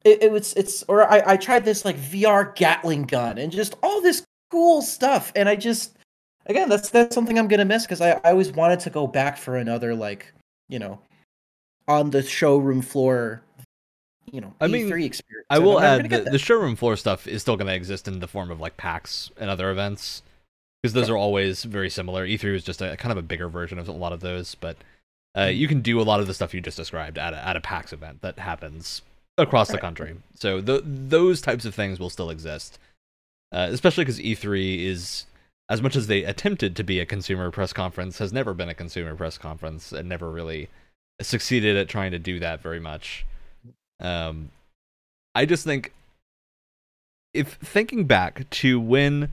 it, it was it's or I, I tried this like VR Gatling gun and just all this cool stuff. And I just again, that's that's something I'm gonna miss because I, I always wanted to go back for another like you know on the showroom floor, you know, I E3 mean, experience. I will add the, that. the showroom floor stuff is still going to exist in the form of like PAX and other events because those are always very similar. E3 was just a kind of a bigger version of a lot of those, but uh, Mm-hmm. you can do a lot of the stuff you just described at a, at a PAX event that happens across the country. So th- those types of things will still exist, uh, especially because E3 is as much as they attempted to be a consumer press conference, has never been a consumer press conference and never really succeeded at trying to do that very much. Um, I just think if thinking back to when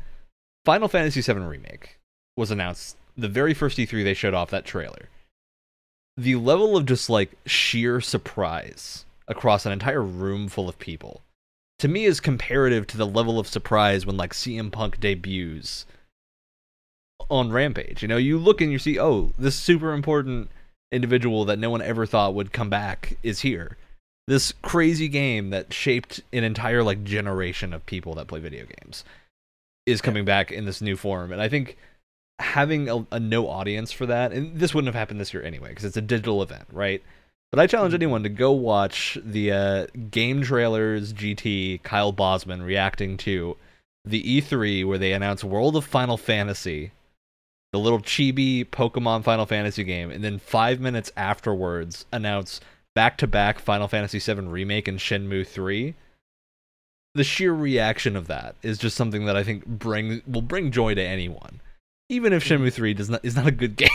Final Fantasy VII Remake was announced, the very first E3 they showed off that trailer, the level of just like sheer surprise across an entire room full of people to me is comparative to the level of surprise when like CM Punk debuts on Rampage. You know, you look and you see, oh, this super important individual that no one ever thought would come back is here. This crazy game that shaped an entire like generation of people that play video games is coming back in this new form, and I think having a, a no audience for that, and this wouldn't have happened this year anyway because it's a digital event, right? But I challenge anyone to go watch the uh, game trailers GT Kyle Bosman reacting to the E3 where they announce World of Final Fantasy, the little chibi Pokemon Final Fantasy game, and then five minutes afterwards announce back to back Final Fantasy VII Remake and Shenmue 3. The sheer reaction of that is just something that I think bring will bring joy to anyone, even if Shenmue 3 does not is not a good game.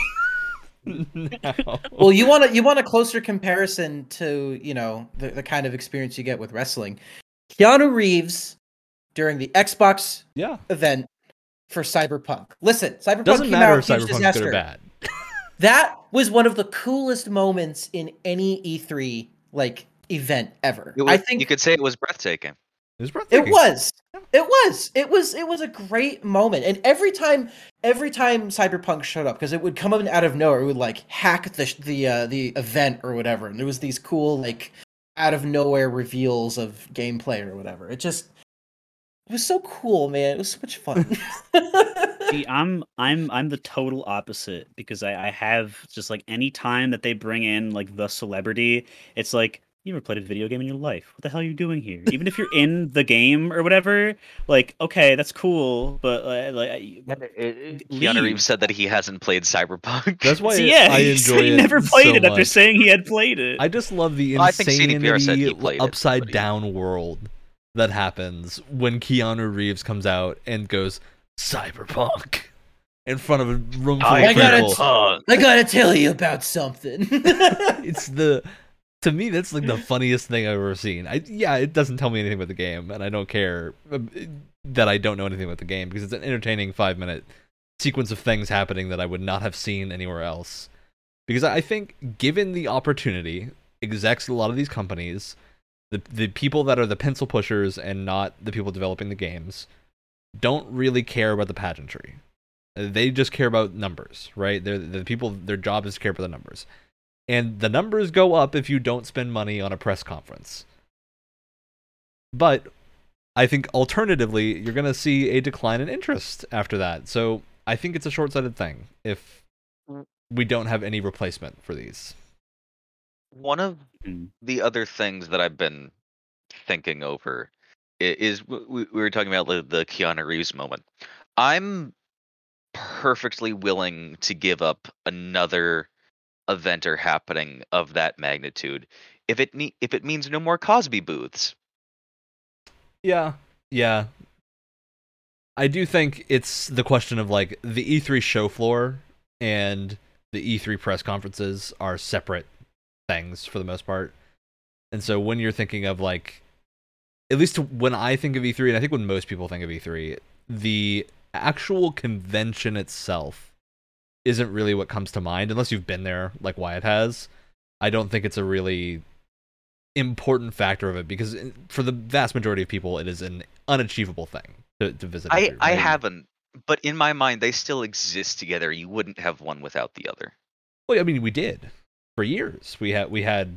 now. Well, you want to you want a closer comparison to you know the, the kind of experience you get with wrestling. Keanu Reeves during the Xbox yeah, event for Cyberpunk. Listen, Cyberpunk doesn't came matter out if huge Cyberpunk's disaster. good or bad. That was one of the coolest moments in any E3 like event ever. Was, I think you could say it was breathtaking. It was It was. It was. It was. It was a great moment. And every time, every time Cyberpunk showed up, because it would come up out of nowhere, it would like hack the the uh, the event or whatever, and there was these cool like out of nowhere reveals of gameplay or whatever. It just it was so cool, man. It was so much fun. See, I'm I'm I'm the total opposite because I, I have just like any time that they bring in like the celebrity, it's like you ever played a video game in your life? What the hell are you doing here? Even if you're in the game or whatever, like okay, that's cool, but uh, like I- Keanu. Reeves said that he hasn't played Cyberpunk. That's why See, yeah, I enjoy said he it never played so it after much. saying he had played it. I just love the Well, I think CDPR said he insanity it, upside he- down world that happens when Keanu Reeves comes out and goes cyberpunk in front of a room full I of gotta people. Cyberpunk. I gotta tell you about something. it's the to me that's like the funniest thing I've ever seen. I yeah, it doesn't tell me anything about the game, and I don't care uh, that I don't know anything about the game because it's an entertaining five minute sequence of things happening that I would not have seen anywhere else. Because I think, given the opportunity, execs at a lot of these companies, the the people that are the pencil pushers and not the people developing the games, don't really care about the pageantry. They just care about numbers, right? They're the people. Their job is to care about the numbers and the numbers go up if you don't spend money on a press conference. But I think alternatively, you're going to see a decline in interest after that. So I think it's a short sighted thing if we don't have any replacement for these. One of Mm. the other things that I've been thinking over is we, we were talking about the, the Keanu Reeves moment. I'm perfectly willing to give up another event or happening of that magnitude if it ne- if it means no more Cosby booths. Yeah, yeah. I do think it's the question of like the E3 show floor and the E3 press conferences are separate things for the most part. And so when you're thinking of like at least when I think of E3 and I think when most people think of E3, the actual convention itself isn't really what comes to mind unless you've been there like Wyatt has. I don't think it's a really important factor of it because for the vast majority of people, it is an unachievable thing to, to visit. I E3, I haven't, but in my mind, they still exist together. You wouldn't have one without the other. Well, I mean, we did for years. We had we had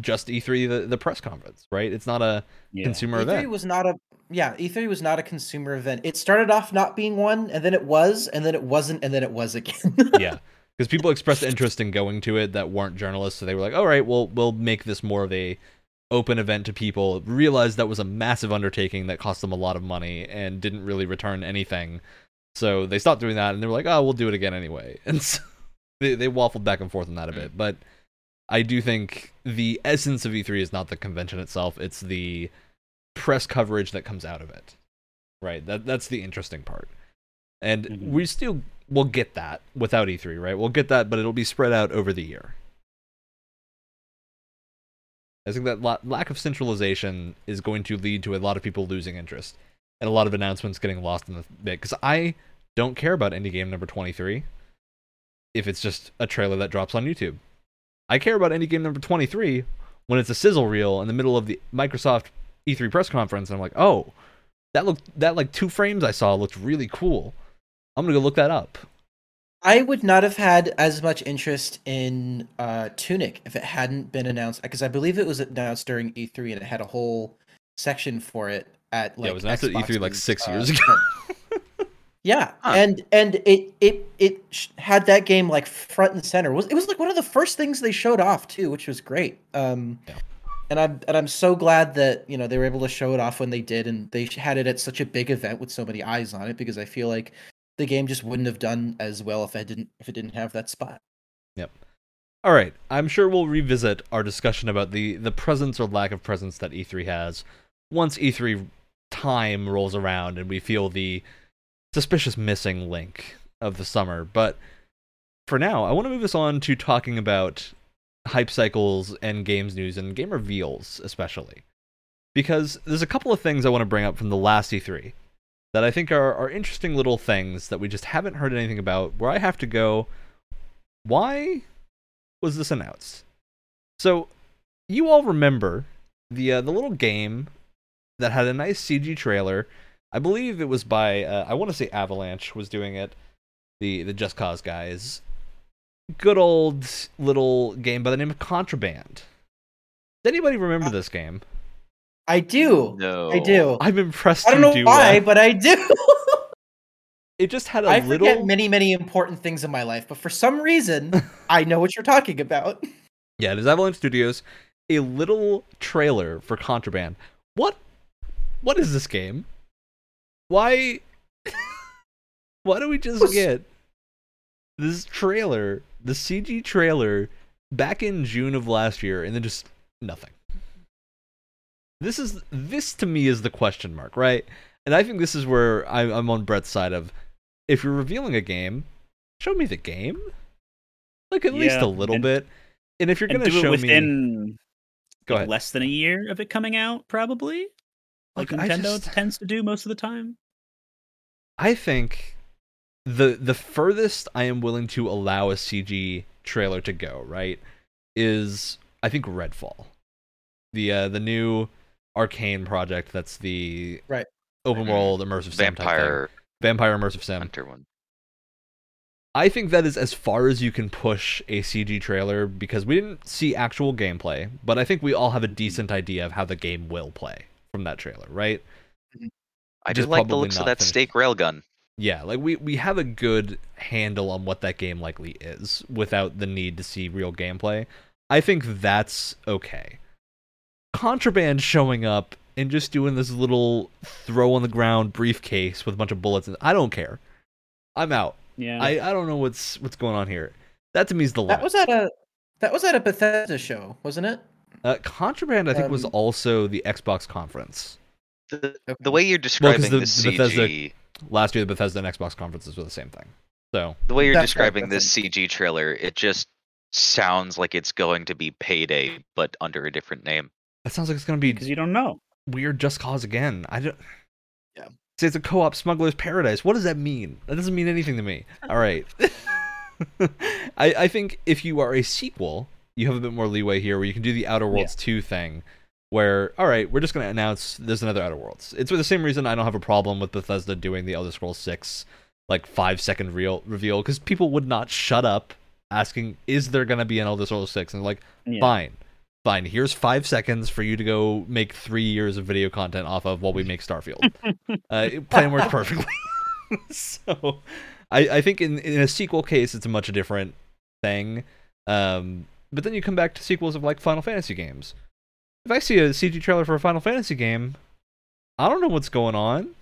just E3 the, the press conference, right? It's not a Yeah. consumer E3 event. E was not a yeah, E3 was not a consumer event. It started off not being one, and then it was, and then it wasn't, and then it was again. yeah, because people expressed interest in going to it that weren't journalists, so they were like, "All right, well, we'll make this more of a open event to people." Realized that was a massive undertaking that cost them a lot of money and didn't really return anything, so they stopped doing that, and they were like, "Oh, we'll do it again anyway." And so they they waffled back and forth on that a bit, mm. but I do think the essence of E3 is not the convention itself; it's the press coverage that comes out of it. Right? That that's the interesting part. And Mhm. we still will get that without E3, right? We'll get that, but it'll be spread out over the year. I think that la- lack of centralization is going to lead to a lot of people losing interest and a lot of announcements getting lost in the bit. Because I don't care about indie game number 23 if it's just a trailer that drops on YouTube. I care about indie game number 23 when it's a sizzle reel in the middle of the Microsoft E3 press conference. And I'm like, oh, that looked that like two frames I saw looked really cool. I'm gonna go look that up. I would not have had as much interest in uh, Tunic if it hadn't been announced because I believe it was announced during E3 and it had a whole section for it at like yeah, it was announced at E3 like six uh, years ago. Yeah, Huh. and and it it it had that game like front and center. It was it was like one of the first things they showed off too, which was great. Um, Yeah. and I'm and I'm so glad that you know they were able to show it off when they did, and they had it at such a big event with so many eyes on it because I feel like the game just wouldn't have done as well if I didn't if it didn't have that spot. Yep. All right, I'm sure we'll revisit our discussion about the the presence or lack of presence that E3 has once E3 time rolls around and we feel the suspicious missing link of the summer. But for now, I want to move us on to talking about hype cycles and games news and game reveals especially. Because there's a couple of things I want to bring up from the last E3 that I think are, are interesting little things that we just haven't heard anything about where I have to go, why was this announced? So, you all remember the uh, the little game that had a nice CG trailer. I believe it was by uh, I want to say Avalanche was doing it. The the Just Cause guys. Good old little game by the name of Contraband. Does anybody remember this game? I do, No, I do. I'm impressed. I don't you know do, why, uh, but I do. it just had a I little. I forget many many important things in my life, but for some reason, I know what you're talking about. Yeah, it is Avalanche Studios. A little trailer for Contraband. What? What is this game? Why? Why do we just get this trailer, the CG trailer, back in June of last year, and then just nothing? This is this to me is the question mark, right? And I think this is where I, I'm on Brett's side of, if you're revealing a game, show me the game, like at least a little and- bit. And if you're gonna do it show me, within go like, ahead. less than a year of it coming out, probably. Like Nintendo just- tends to do most of the time. I think the the furthest I am willing to allow a CG trailer to go, right, is I think Redfall, the uh, the new Arkane project that's the Right. open Mhm. world immersive sim type vampire vampire immersive sim. hunter one. I think that is as far as you can push a CG trailer because we didn't see actual gameplay, but I think we all have a decent idea of how the game will play from that trailer, right? I Just do like the probably looks of that finished. stake railgun. Yeah, like we we have a good handle on what that game likely is without the need to see real gameplay. I think that's okay. Contraband showing up and just doing this little throw on the ground briefcase with a bunch of bullets. In I don't care. I'm out. Yeah. I, I don't know what's what's going on here. That to me is the limit. That was at a that was at a Bethesda show, wasn't it? uh, Contraband. I think was um, also the Xbox conference The, the way you're describing the- the, the Bethesda- CG, last year. The Bethesda and Xbox conferences were the same thing. So the way you're describing this CG trailer, it just sounds like it's going to be Payday, but under a different name. that sounds like it's gonna be because you don't know. weird just cause again. I don't. Yeah. Say it's a co-op smuggler's paradise. What does that mean? That doesn't mean anything to me. All right. I, I think if you are a sequel, you have a bit more leeway here where you can do the Outer Worlds 2 thing where all right, we're just going to announce there's another Outer Worlds. It's for the same reason I don't have a problem with Bethesda doing the Elder Scrolls 6 like 5 second real reveal cuz people would not shut up asking is there going to be an Elder Scrolls 6 and like Yeah. fine. Fine, here's 5 seconds for you to go make 3 years of video content off of while we make Starfield. uh, plan works perfectly. so I, I think in, in a sequel case it's a much different thing. Um, but then you come back to sequels of like Final Fantasy games. If I see a CG trailer for a Final Fantasy game, I don't know what's going on.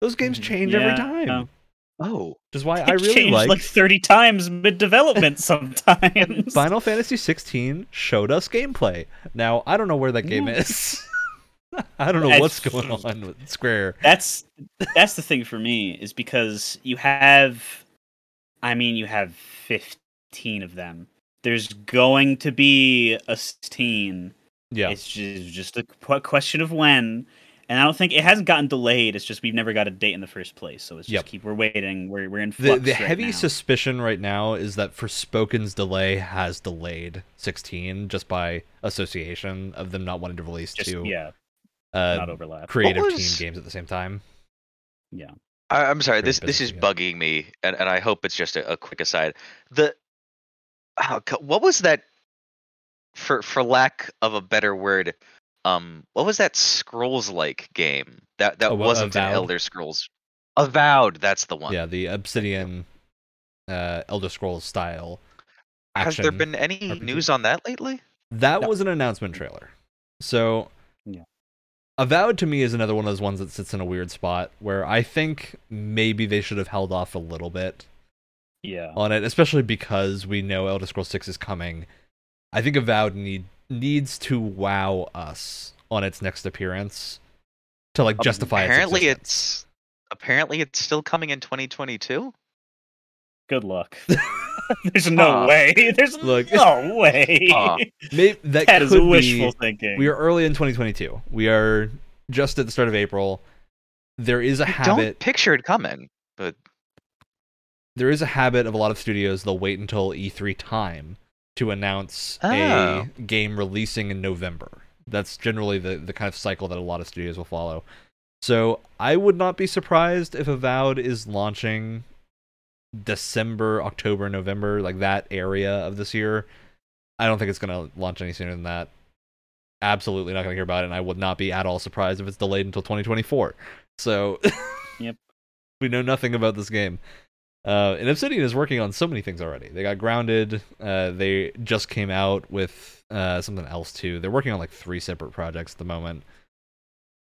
Those games Mhm. change Yeah, every time. no. Oh, Which is why I really changed like, like 30 times mid development sometimes. Final Fantasy 16 showed us gameplay. Now I don't know where that game Yeah. is. I don't know It's- what's going on with Square. that's that's the thing for me is because you have i mean you have 15 of them there's going to be a 16 Yeah, it's just, just a qu- question of when and i don't think it hasn't gotten delayed it's just we've never got a date in the first place so it's just Yep. keep we're waiting we're, we're in the flux the right heavy now. suspicion right now is that Forspoken's delay has delayed 16 just by association of them not wanting to release just two yeah uh, not overlap creative What team games at the same time. yeah I, I'm sorry. This this is again. bugging me, and, and I hope it's just a, a quick aside. The oh, what was that? For for lack of a better word, um, what was that Scrolls like game that that Oh, what, wasn't an Elder Scrolls? Avowed. That's the one. Yeah, the Obsidian uh, Elder Scrolls style Has there been any RPG. news on that lately? That No. was an announcement trailer. So, Yeah. Avowed to me is another one of those ones that sits in a weird spot where I think maybe they should have held off a little bit yeah on it, especially because we know Elder Scrolls 6 is coming. I think Avowed need needs to wow us on its next appearance to like justify Apparently, its it's apparently it's still coming in 2022. good luck there's no Huh. way there's Look. no way Huh. Maybe that, that is could wishful be, thinking We are early in 2022. We are just at the start of April. There is a I habit. don't picture it coming, but there is a habit of a lot of studios they'll wait until E3 time to announce Oh. a game releasing in November. That's generally the the kind of cycle that a lot of studios will follow. So I would not be surprised if Avowed is launching December, October, November, like that area of this year. I don't think it's going to launch any sooner than that. Absolutely not going to hear about it, and I would not be at all surprised if it's delayed until 2024. So, Yep. we know nothing about this game. Uh, and Obsidian is working on so many things already. They got Grounded. Uh, they just came out with uh, something else too. They're working on like three separate projects at the moment.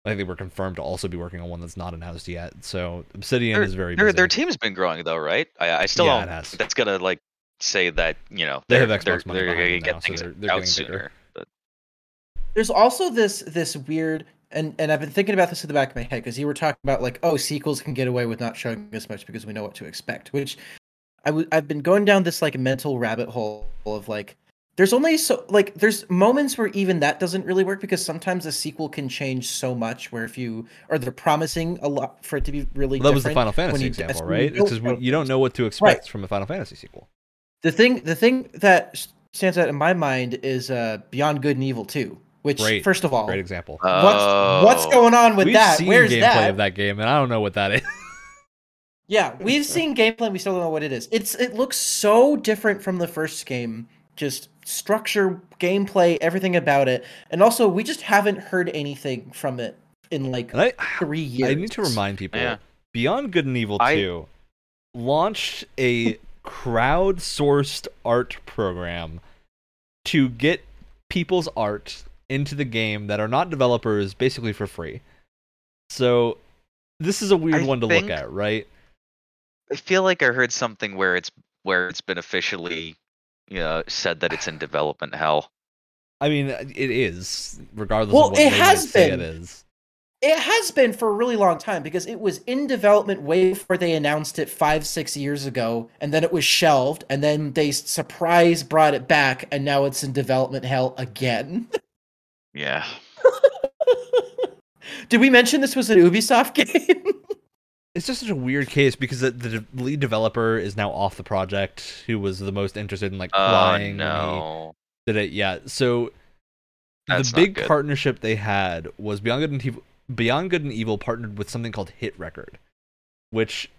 I think they were confirmed to also be working on one that's not announced yet. So Obsidian is very their busy. their team's been growing though, right? I I still Yeah, don't. it has. That's gonna like say that you know They have they're- Xbox they're, money they're behind gonna get now, so things they're- they're out sooner. But There's also this this weird and and I've been thinking about this in the back of my head because you were talking about like oh sequels can get away with not showing as much because we know what to expect, which I w- I've been going down this like mental rabbit hole of like there's only so like there's moments where even that doesn't really work because sometimes a sequel can change so much where if you or they're promising a lot for it to be really Well, that was the Final Fantasy example, right? Because you don't know what to expect from a Final Fantasy sequel. The thing, the thing that stands out in my mind is uh, Beyond Good and Evil 2, which, Great. first of all, Great example. what's what's Oh. going on with We've that? seen Where's gameplay that? of that game, and I don't know what that is. Yeah, we've seen gameplay. and We still don't know what it is. It's it looks so different from the first game. Just structure, gameplay, everything about it, and also we just haven't heard anything from it in like I, three years. I need to remind people Yeah. Beyond Good and Evil I- 2 launched a crowd-sourced art program to get people's art into the game that are not developers basically for free. So this is a weird I one to think- look at, right? I feel like I heard something where it's where it's been officially, you know, said that it's in development hell. I mean, uh, it is, regardless Well, of what it they has might say been. it is. It has been for a really long time because it was in development way before they announced it five, six years ago, and then it was shelved, and then they surprise brought it back, and now it's in development hell again. Yeah. Did we mention this was an Ubisoft game? it's just such a weird case because the, the lead developer is now off the project, who was the most interested in like Oh crying when no. did it. Yeah, so That's the big partnership they had was Beyond Good and Evil. Beyond Good and Evil partnered with something called Hit Record, which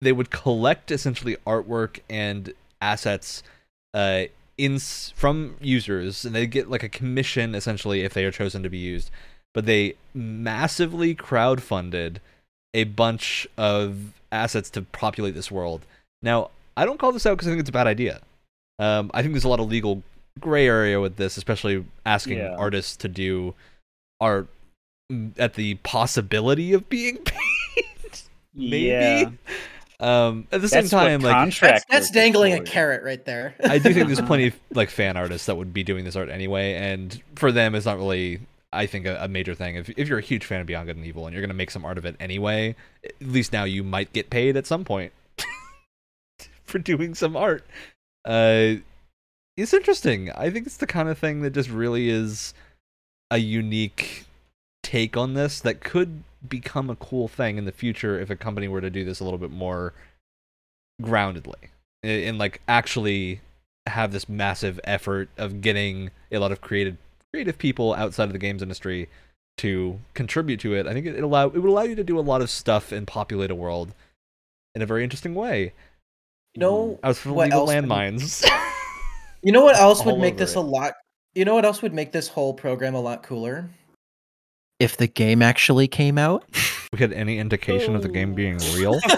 they would collect essentially artwork and assets uh, in from users, and they get like a commission essentially if they are chosen to be used. But they massively crowdfunded a bunch of assets to populate this world. Now, I don't call this out because I think it's a bad idea. Um, I think there's a lot of legal gray area with this, especially asking Yeah. artists to do art mm, at the possibility of being paid. Maybe. Yeah. Um, at the same That's what time, like contract That's, that's work is dangling a carrot right there. I do think there's plenty of like fan artists that would be doing this art anyway, and for them, it's not really. I think a, a major thing. If if you're a huge fan of Beyond Good and Evil and you're gonna make some art of it anyway, at least now you might get paid at some point for doing some art. Uh, it's interesting. I think it's the kind of thing that just really is a unique take on this that could become a cool thing in the future if a company were to do this a little bit more groundedly and, like actually have this massive effort of getting a lot of creative creative people outside of the games industry to contribute to it. I think it, allow it would allow you to do a lot of stuff and populate a world in a very interesting way. You know mm, I was from what legal would- landmines. You know what else would make this it. a lot? You know what else would make this whole program a lot cooler? If the game actually came out. we had any indication of the game being real.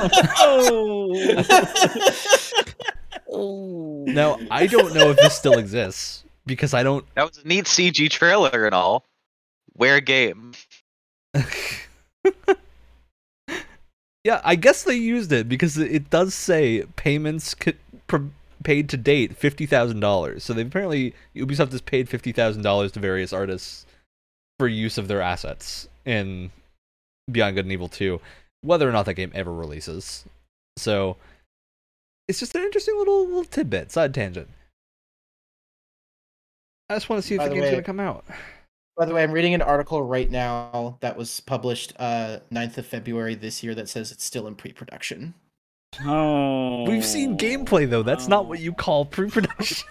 oh. now I don't know if this still exists because I don't. That was a neat CG trailer and all. Where game? yeah, I guess they used it because it- it does say payments could, pro- paid to date fifty thousand dollars. So they apparently Ubisoft has paid fifty thousand dollars to various artists for use of their assets in Beyond Good and Evil Two, whether or not that game ever releases. So it's just an interesting little little tidbit, side tangent. I just want to see if By the the game's gonna come out. By the way, I'm reading an article right now that was published uh 9th of February this year that says it's still in pre-production. Oh. We've seen gameplay though. That's not what you call pre-production.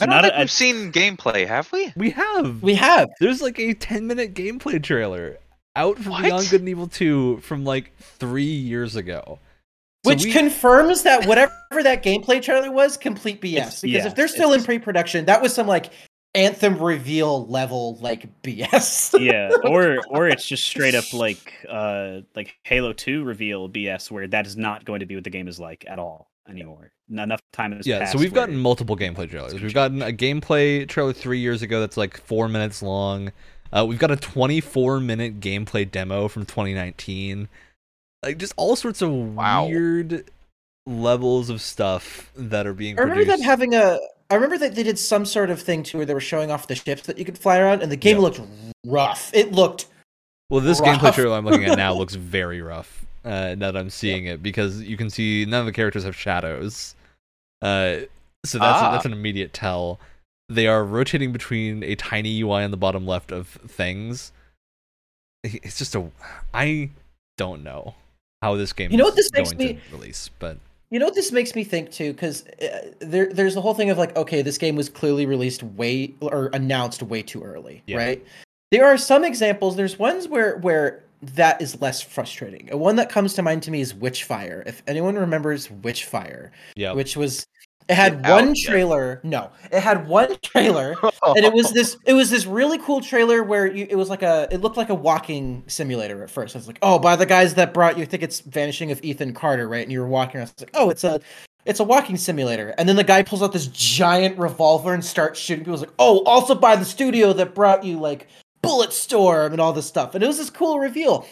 I don't not think a- we've seen gameplay, have we? we have. We have. There's like a 10 minute gameplay trailer out for What? Beyond Good and Evil 2 from like three years ago. So Which we- confirms that whatever that gameplay trailer was, complete BS. It's- because yeah, if they're still in pre-production, that was some like anthem reveal level like BS. yeah, or or it's just straight up like uh like Halo 2 reveal BS where that is not going to be what the game is like at all anymore. Not enough time has yeah, passed. so we've gotten multiple gameplay trailers. We've gotten a gameplay trailer three years ago that's like four minutes long. Uh, we've got a 24 minute gameplay demo from 2019. Like just all sorts of Wow. weird levels of stuff that are being I remember produced. them having a. I remember that they did some sort of thing too, where they were showing off the ships that you could fly around, and the game Yeah. looked rough. It looked Well, this rough. gameplay trailer I'm looking at now looks very rough. Uh, now that I'm seeing it, because you can see none of the characters have shadows. Uh, so that's Ah. that's an immediate tell. They are rotating between a tiny UI on the bottom left of things. It's just a. I don't know how this game. You know is what this makes me- to release, but You know what this makes me think too, because uh, there, there's the whole thing of like, okay, this game was clearly released way or announced way too early, Yeah. right? There are some examples. There's ones where where that is less frustrating. And one that comes to mind to me is Witchfire. If anyone remembers Witchfire, yeah, which was it had Is it out one trailer. No, it had one trailer, and it was this it was this really cool trailer where you, it was like a it looked like a walking simulator at first. I was like, oh, by the guys that brought you, I think it's Vanishing of Ethan Carter, right? And you were walking around. It's like, oh, it's a it's a walking simulator. And then the guy pulls out this giant revolver and starts shooting people. It's like, oh, also by the studio that brought you like Bulletstorm and all this stuff. And it was this cool reveal.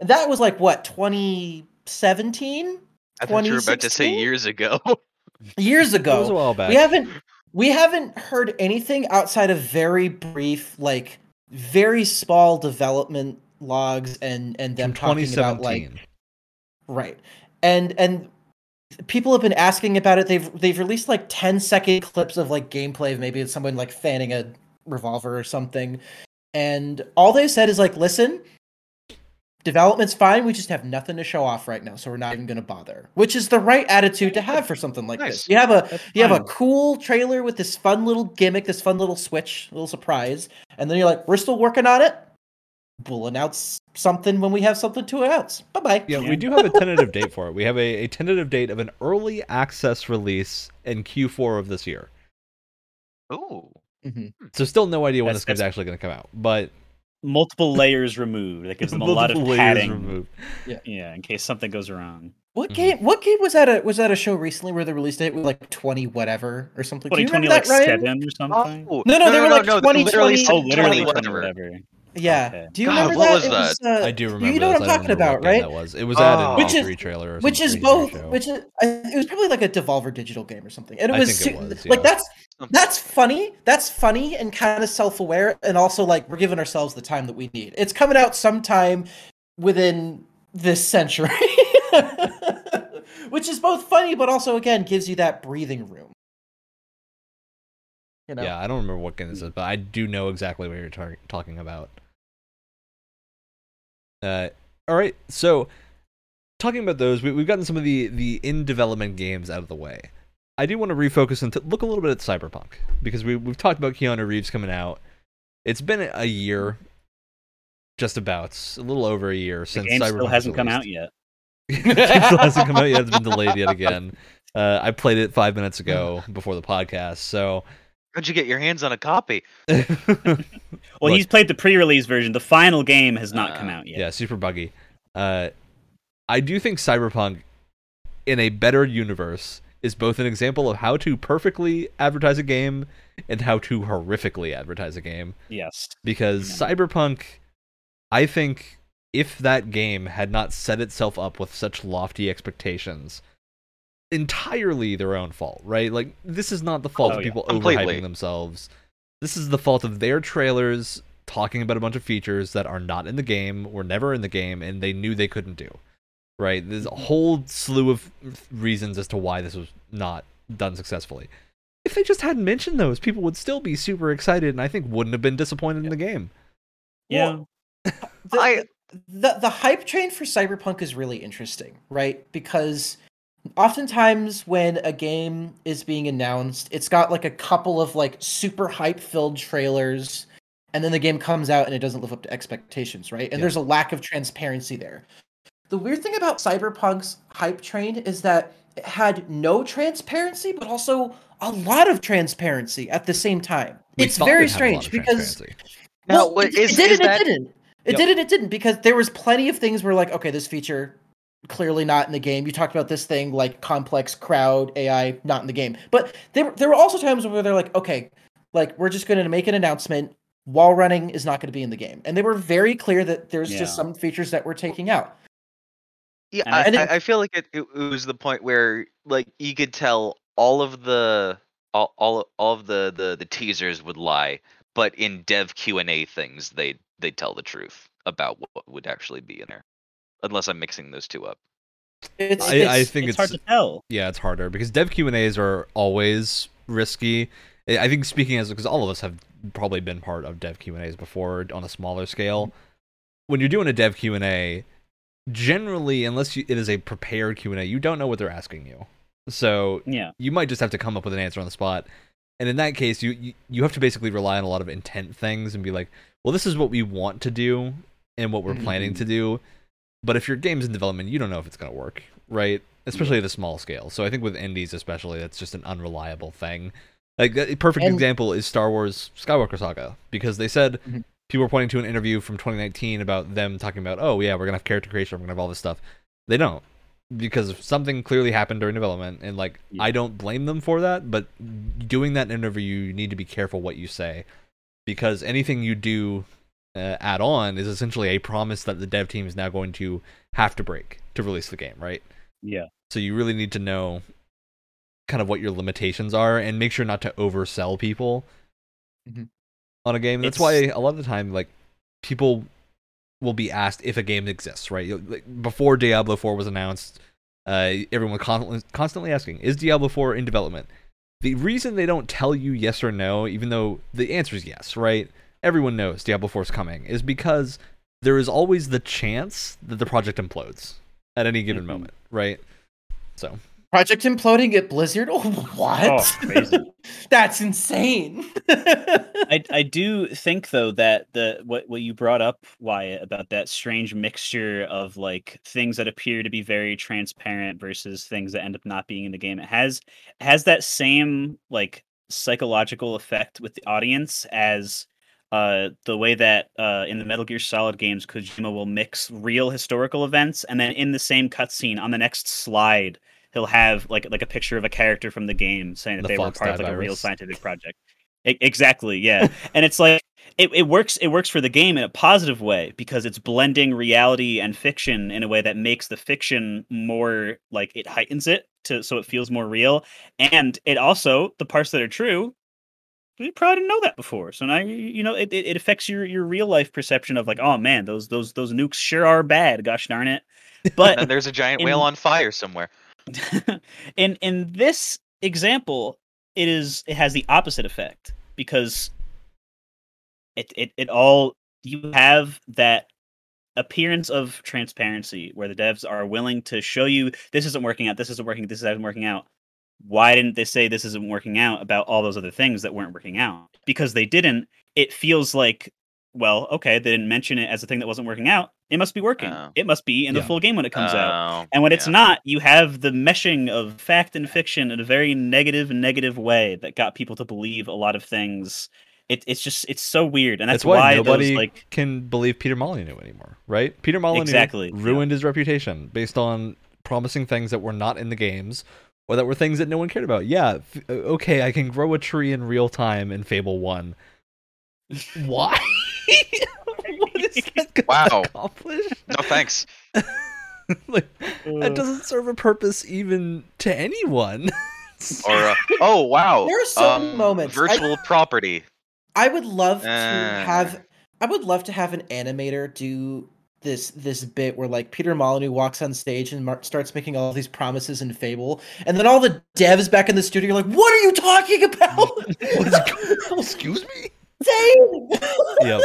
And that was like what 2017 I thought you were about to say years ago. years that was a ago. while back. We haven't we haven't heard anything outside of very brief, like very small development logs and and them from talking about 2017. like right and and people have been asking about it. They've they've released like 10 second clips of like gameplay of maybe it's someone like fanning a revolver or something, and all they said is like, listen. development's fine. We just have nothing to show off right now, so we're not even going to bother. Which is the right attitude to have for something like Nice. this. You have a That's you have a cool trailer with this fun little gimmick, this fun little switch, little surprise, and then you're like, "We're still working on it. We'll announce something when we have something to announce. Bye bye." Yeah, Yeah. we do have a tentative date for it. We have a, a tentative date of an early access release in Q4 of this year. Ooh. So still no idea when That's- this game's actually going to come out, but Multiple layers removed. That gives them a lot of multiple padding. removed. Yeah, in case something goes wrong. What Mhm. game? What game was that? a was at a show recently where the release date was like twenty whatever or something? Do you 2020 remember like that, Ryan? seven or something. Oh, No, no, they were like no, 20, literally 20, said Oh, literally 20 20 whatever. whatever. Yeah. Okay. Do you God, remember what that? was It that? uh, I do remember. You know this. what I'm talking about, right? That was. It was Oh. added Which in is- a trailer or which is both show. which is I, it was probably like a devolver digital game or something and it I was, think it su- was, like yeah. That's that's funny. That's funny and kind of self-aware and also like we're giving ourselves the time that we need. It's coming out sometime within this century. Which is both funny but also again gives you that breathing room. You know? Yeah, I don't remember what game this is, but I do know exactly what you're tar- talking about. Uh, all right, so talking about those, we, we've gotten some of the the in development games out of the way. I do want to refocus and t- look a little bit at Cyberpunk because we we've talked about Keanu Reeves coming out. It's been a year, just about a little over a year The since game Cyberpunk still hasn't come out yet. the game still hasn't come out yet. It's been delayed yet again. Uh, I played it five minutes ago before the podcast, so. How'd you get your hands on a copy? Well, Look- he's played the pre-release version. The final game has not come Uh, out yet. Yeah, super buggy. Uh, I do think Cyberpunk, in a better universe, is both an example of how to perfectly advertise a game and how to horrifically advertise a game. Yes. Because Cyberpunk, I think, if that game had not set itself up with such lofty expectations, entirely their own fault, right? Like this is not the fault Oh, of yeah. people Completely. overhyping themselves. This is the fault of their trailers talking about a bunch of features that are not in the game, were never in the game, and they knew they couldn't do. Right? There's a whole slew of reasons as to why this was not done successfully. If they just hadn't mentioned those, people would still be super excited, and I think wouldn't have been disappointed in the game. Yeah. the, I- the the hype train for cyberpunk is really interesting right because oftentimes when a game is being announced it's got like a couple of like super hype filled trailers and then the game comes out and it doesn't live up to expectations right and Yeah. there's a lack of transparency there the weird thing about cyberpunk's hype train is that it had no transparency but also a lot of transparency at the same time We it's very they'd have a lot strange because transparency. Now, well, what it, is- it did is and that- it didn't. It Yep. did and it didn't because there was plenty of things where like, okay, this feature clearly not in the game. You talked about this thing like complex crowd AI not in the game, but there there were also times where they're like, okay, like we're just going to make an announcement. Wall running is not going to be in the game, and they were very clear that there's Yeah. just some features that we're taking out. Yeah, And I, I think- I, I feel like it, it, it was the point where like you could tell all of the all all, all of the, the the teasers would lie, but in dev Q and A things they they tell the truth about what would actually be in there, unless I'm mixing those two up. It's, I, I think it's, it's, hard to tell. yeah, it's harder because dev Q and A's are always risky. I I think speaking as because all of us have probably been part of dev Q and A's before on a smaller scale. When you're doing a dev Q and A, generally, unless you, it is a prepared Q and A, you don't know what they're asking you. So Yeah. you might just have to come up with an answer on the spot. And in that case, you, you you have to basically rely on a lot of intent things and be like, well, this is what we want to do and what we're planning to do. But if your game's in development, you don't know if it's going to work, right? Especially at a small scale. So I think with indies, especially, that's just an unreliable thing. Like a perfect And- example is Star Wars Skywalker Saga because they said Mhm. People were pointing to an interview from 2019 about them talking about, oh yeah, we're gonna have character creation, we're gonna have all this stuff. They don't because something clearly happened during development, and like Yeah. I don't blame them for that. But doing that interview, you need to be careful what you say because anything you do uh, add on is essentially a promise that the dev team is now going to have to break to release the game, right? Yeah. So you really need to know kind of what your limitations are and make sure not to oversell people Mhm. On a game. That's It's- why a lot of the time, like people will be asked if a game exists, right? Like, Before Diablo 4 was announced, uh, everyone was constantly, constantly asking, "Is Diablo 4 in development?" The reason they don't tell you yes or no, even though the answer is yes, right? Everyone knows Diablo 4 is coming, is because there is always the chance that the project implodes at any given Mhm. moment, right? So Project imploding at Blizzard? Oh, what? Oh. That's insane. I, I do think though that the what what you brought up Wyatt about that strange mixture of like things that appear to be very transparent versus things that end up not being in the game it has has that same like psychological effect with the audience as uh the way that uh in the Metal Gear Solid games Kojima will mix real historical events and then in the same cutscene on the next slide he'll have like like a picture of a character from the game saying that The they were part of Dye like a real scientific project. Exactly, yeah. and it's like it, it works it works for the game in a positive way because it's blending reality and fiction in a way that makes the fiction more like it heightens it to so it feels more real. And it also the parts that are true you probably didn't know that before. So now you, you know it, it, it affects your, your real life perception of like, oh man, those those those nukes sure are bad. Gosh darn it! But and there's a giant in- whale on fire somewhere. in in this example, it is it has the opposite effect because it it, it all you have that appearance of transparency where the devs are willing to show you this isn't working out, this isn't working, this isn't working out. Why didn't they say this isn't working out about all those other things that weren't working out? Because they didn't, it feels like, well, okay, they didn't mention it as a thing that wasn't working out. It must be working. Oh. It must be in the Yeah. full game when it comes out. Oh, And when it's not, you have the meshing of fact and fiction in a very negative, negative way that got people to believe a lot of things. It, it's just it's so weird, and that's, that's why, why nobody those like can believe Peter Molyneux anymore, right? Peter Molyneux Exactly, yeah. ruined his reputation based on promising things that were not in the games or that were things that no one cared about. Yeah, f- uh, okay, I can grow a tree in real time in Fable 1. Why? What is that gonna Wow. accomplish? No thanks. like, uh, that doesn't serve a purpose even to anyone. Or uh, oh wow, There are certain um, moments. I- Virtual property. I would love to Uh. have I would love to have an animator do this this bit where like Peter Molyneux walks on stage and mar- starts making all these promises in Fable, and then all the devs back in the studio are like, "What are you talking about?" Excuse me? Dang! Yep.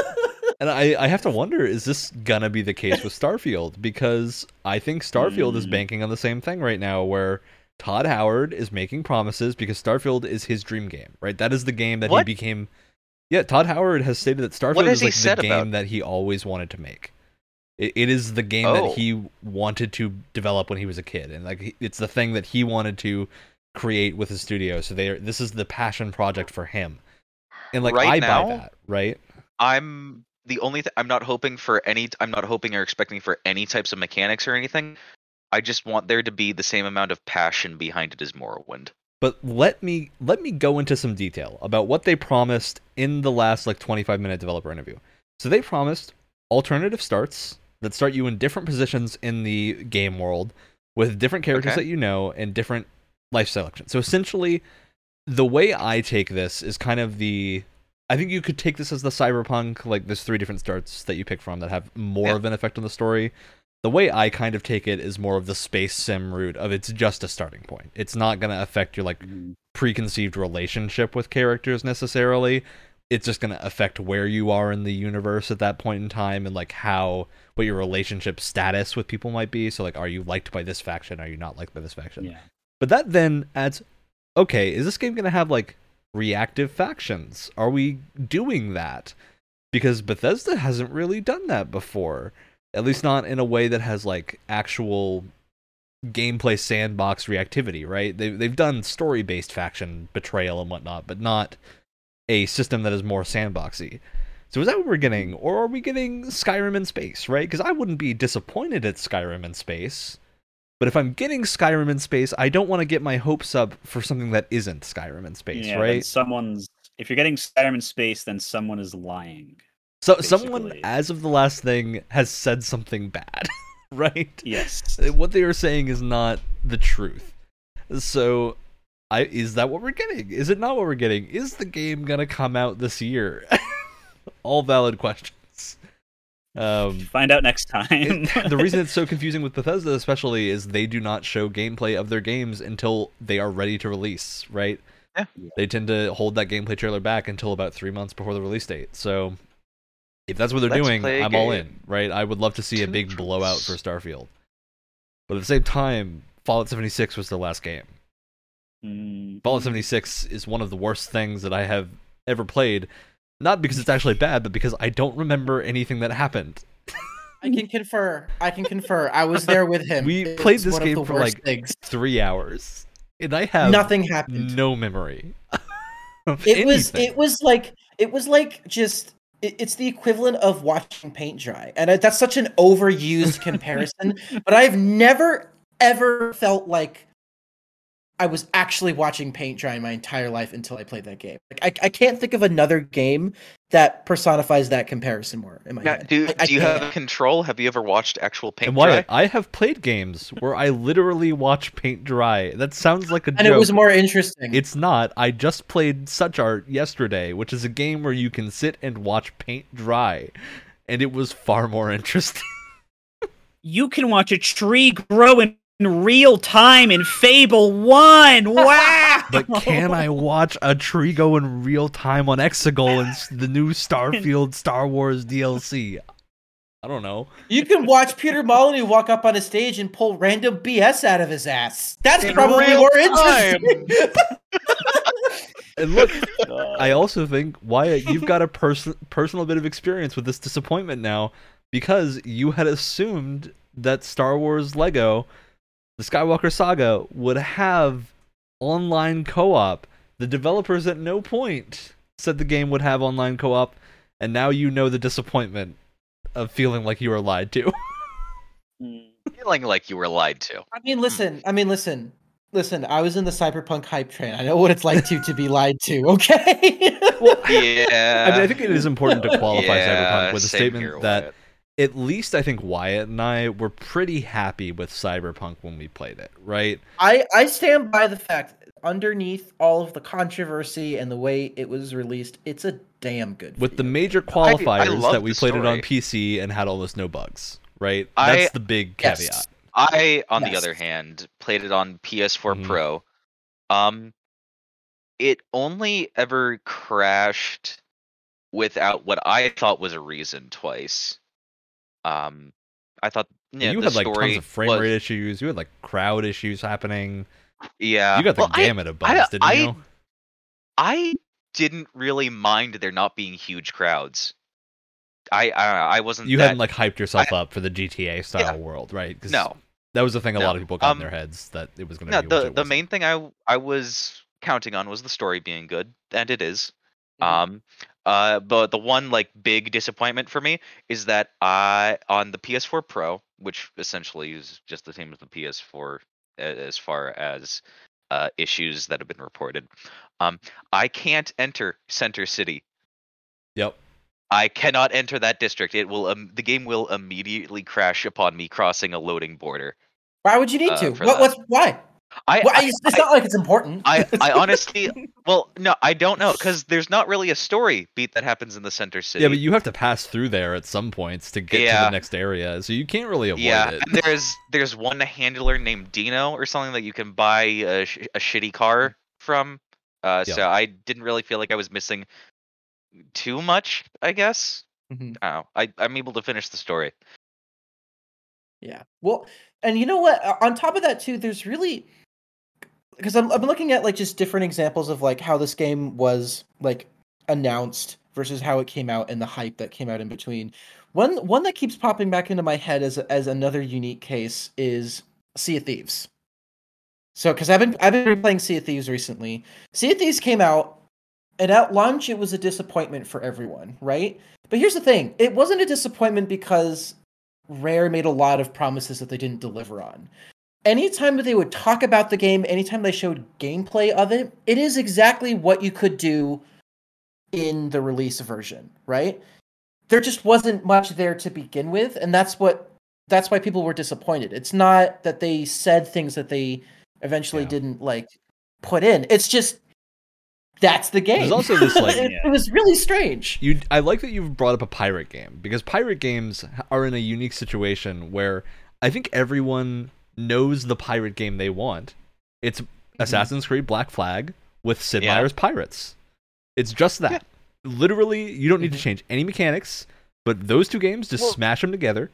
And I, I have to wonder, is this gonna be the case with Starfield? Because I think Starfield is Mm. banking on the same thing right now, where Todd Howard is making promises because Starfield is his dream game, right? That is the game that What? he became. Yeah, Todd Howard has stated that Starfield is like the game about- that he always wanted to make. It, it is the game Oh. that he wanted to develop when he was a kid, and like it's the thing that he wanted to create with his studio. So they this is the passion project for him, and like Right I now? buy that, right? I'm the only. Th- I'm not hoping for any. I'm not hoping or expecting for any types of mechanics or anything. I just want there to be the same amount of passion behind it as Morrowind. but let me let me go into some detail about what they promised in the last like 25 minute developer interview so they promised alternative starts that start you in different positions in the game world with different characters Okay. that you know and different life selection so essentially the way i take this is kind of the i think you could take this as the cyberpunk like there's three different starts that you pick from that have more Yeah. of an effect on the story the way I kind of take it is more of the space sim route of it's just a starting point. It's not going to affect your like Mhm. preconceived relationship with characters necessarily. It's just going to affect where you are in the universe at that point in time and like how what your relationship status with people might be. So like are you liked by this faction? Are you not liked by this faction? yeah. But that then adds okay, is this game going to have like reactive factions? Are we doing that? Because Bethesda hasn't really done that before. At least not in a way that has like actual gameplay sandbox reactivity, right? They they've done story-based faction betrayal and whatnot, but not a system that is more sandboxy. So is that what we're getting, or are we getting Skyrim in space, right? Because I wouldn't be disappointed at Skyrim in space, but if I'm getting Skyrim in space, I don't want to get my hopes up for something that isn't Skyrim in space, yeah, right? Someone's if you're getting Skyrim in space, then someone is lying. So someone, as of the last thing, has said something bad, right? Yes. Uh, what they are saying is not the truth. So, I is that what we're getting? Is it not what we're getting? Is the game gonna come out this year? All valid questions. Um, Find out next time. it- the reason it's so confusing with Bethesda, especially, is they do not show gameplay of their games until they are ready to release. Right? Yeah. They tend to hold that gameplay trailer back until about three months before the release date. So, if that's what they're Let's doing, play a I'm all in. Right? I would love to see a big blowout for Starfield. But at the same time, Fallout 76 was the last game. Mm. Fallout 76 is one of the worst things that I have ever played. Not because it's actually bad, but because I don't remember anything that happened. I can confer. I can confer. I was there with him. We It's played this game for, like, things. Three hours, and I have Nothing happened. no memory. it was it was like it was like just it, it's the equivalent of watching paint dry and I- that's such an overused comparison but i've never ever felt like i was actually watching paint dry my entire life until i played that game like i, I can't think of another game that personifies that comparison more in my Now, head do I- I do you have can't. control? Have you ever watched actual paint And dry? I have played games where I literally watch paint dry. That sounds like a and joke. it was more interesting It's not. I just played Such Art yesterday, which is a game where you can sit and watch paint dry, and it was far more interesting. You can watch a tree grow in real time in Fable 1. Wow! but can I watch a tree go in real time on Exegol and the new Starfield Star Wars DLC? I don't know. you can watch peter molyneux walk up on a stage and pull random bs out of his ass that's In probably more time. interesting And look, I also think Wyatt, you've got a person personal bit of experience with this disappointment now because you had assumed that Star Wars Lego, the Skywalker Saga, would have online co-op. The developers at no point said the game would have online co-op, and now you know the disappointment of feeling like you were lied to. Mm. Feeling like you were lied to. I mean, listen. I mean, listen. Listen. I was in the cyberpunk hype train. I know what it's like to to be lied to. Okay. well, Yeah. I mean, I think it is important to qualify yeah, Cyberpunk with a statement that Wyatt. At least I think Wyatt and I were pretty happy with Cyberpunk when we played it, right? I I stand by the fact underneath all of the controversy and the way it was released, it's a damn good. With the video. major I qualifiers love that we the played it on. PC and had almost no bugs, right? I- That's the big Yes. caveat. I, on the other hand, played it on PS4 Mhm. Pro. Um, it only ever crashed without what I thought was a reason twice. Um, I thought yeah, you the had like tons of frame was- rate issues. You had like crowd issues happening. Yeah, you got the well, I- gamut of I- didn't I- you? I didn't really mind there not being huge crowds. I I, I wasn't. You that, hadn't like hyped yourself up for the GTA style Yeah. world, right? no. that was the thing a No. lot of people got Um, in their heads that it was going to No, be. the the main thing I I was counting on was the story being good, and it is. Mhm. Um, uh, but the one like big disappointment for me is that I on the PS4 Pro, which essentially is just the same as the PS4 as far as uh, issues that have been reported. Um, I can't enter Center City. Yep. I cannot enter that district. It will um, the game will immediately crash upon me crossing a loading border. Why would you need uh, to? for What? What's why? I, Well, I, it's, it's not like it's important. I, I honestly, well, no, I don't know because there's not really a story beat that happens in the center city. Yeah, but you have to pass through there at some points to get to the next area, so you can't really avoid yeah, it. and there's there's one handler named Dino or something that you can buy a, sh- a shitty car from. Uh, Yeah. so I didn't really feel like I was missing too much. I guess. Mhm. I don't know. I I'm able to finish the story. Yeah. Well, and you know what? On top of that, too, there's really because I'm I'm looking at like just different examples of like how this game was like announced versus how it came out and the hype that came out in between. One one that keeps popping back into my head as as another unique case is Sea of Thieves. So, because I've been I've been playing Sea of Thieves recently. Sea of Thieves came out, and at launch it was a disappointment for everyone, right? But here's the thing: it wasn't a disappointment because Rare made a lot of promises that they didn't deliver on. Anytime that they would talk about the game, anytime they showed gameplay of it, it is exactly what you could do in the release version, right? There just wasn't much there to begin with, and that's what that's why people were disappointed. It's not that they said things that they eventually Yeah. didn't like put in. It's just that's the game. There's also this, like- it, it was really strange. You, I like that you've brought up a pirate game because pirate games are in a unique situation where I think everyone knows the pirate game they want. It's Assassin's Creed Black Flag with Sid Yeah. Meier's pirates. It's just that. Literally, you don't need to change any mechanics. But those two games, just Well- smash them together.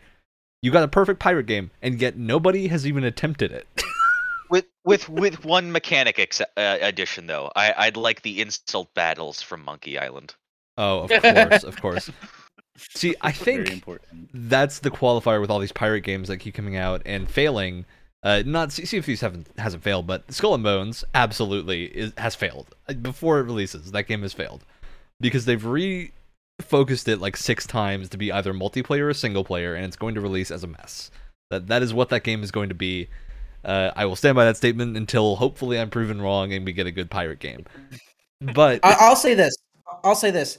You got a perfect pirate game, and yet nobody has even attempted it. With with with one mechanic ex- uh, addition though, I I'd like the insult battles from Monkey Island. oh, of course, of course. See, I Very think important. that's the qualifier with all these pirate games that keep coming out and failing. Uh, not Sea of Thieves haven't hasn't failed, but Skull and Bones absolutely is, has failed Uh, before it releases. That game has failed because they've refocused it like six times to be either multiplayer or single player, and it's going to release as a mess. That that is what that game is going to be. Uh, I will stand by that statement until hopefully I'm proven wrong and we get a good pirate game. But I, I'll say this. I'll say this.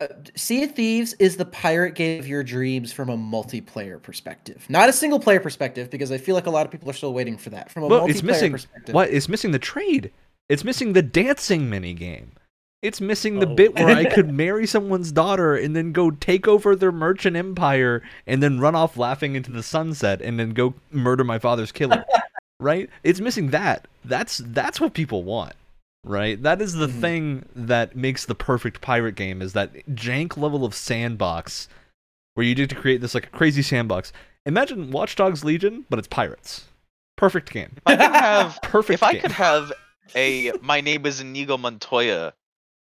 Uh, sea of Thieves is the pirate game of your dreams from a multiplayer perspective, not a single player perspective, because I feel like a lot of people are still waiting for that. From a Well, multiplayer it's missing perspective, what? It's missing the trade. It's missing the dancing mini game. It's missing the Oh. bit where I could marry someone's daughter and then go take over their merchant empire and then run off laughing into the sunset and then go murder my father's killer. right? It's missing that. That's that's what people want. Right? That is the Mhm. thing that makes the perfect pirate game is that jank level of sandbox where you get to create this like a crazy sandbox. Imagine Watch Dogs Legion, but it's pirates. Perfect game. If I could have Perfect if I game. could have a my name is Inigo Montoya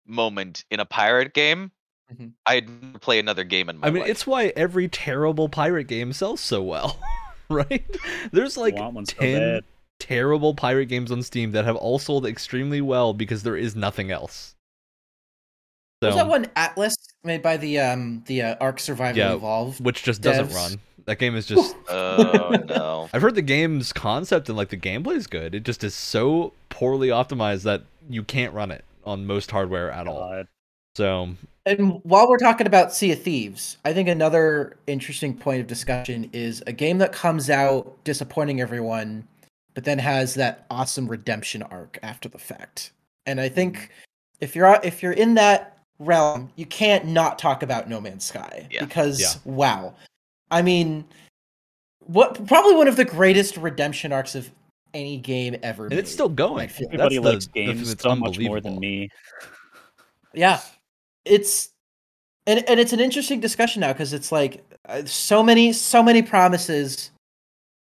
moment in a pirate game, Mhm. I'd play another game in my I mean, life. it's why every terrible pirate game sells so well, right? There's like Want one so 10 bad. terrible pirate games on Steam that have all sold extremely well because there is nothing else. What was that one Atlas made by the um the uh, Ark Survival Yeah, Evolved? which just doesn't run. That game is just. oh no. I've heard the game's concept and like the gameplay is good. It just is so poorly optimized that you can't run it on most hardware at all. God. So And while we're talking about Sea of Thieves, I think another interesting point of discussion is a game that comes out disappointing everyone, but then has that awesome redemption arc after the fact. And I think if you're if you're in that realm, you can't not talk about No Man's Sky Yeah. because Yeah. wow, I mean, what probably one of the greatest redemption arcs of any game ever. and it's still going. feel- Everybody That's the- likes the games that's so much more than me. Yeah, it's and and it's an interesting discussion now because it's like uh, so many so many promises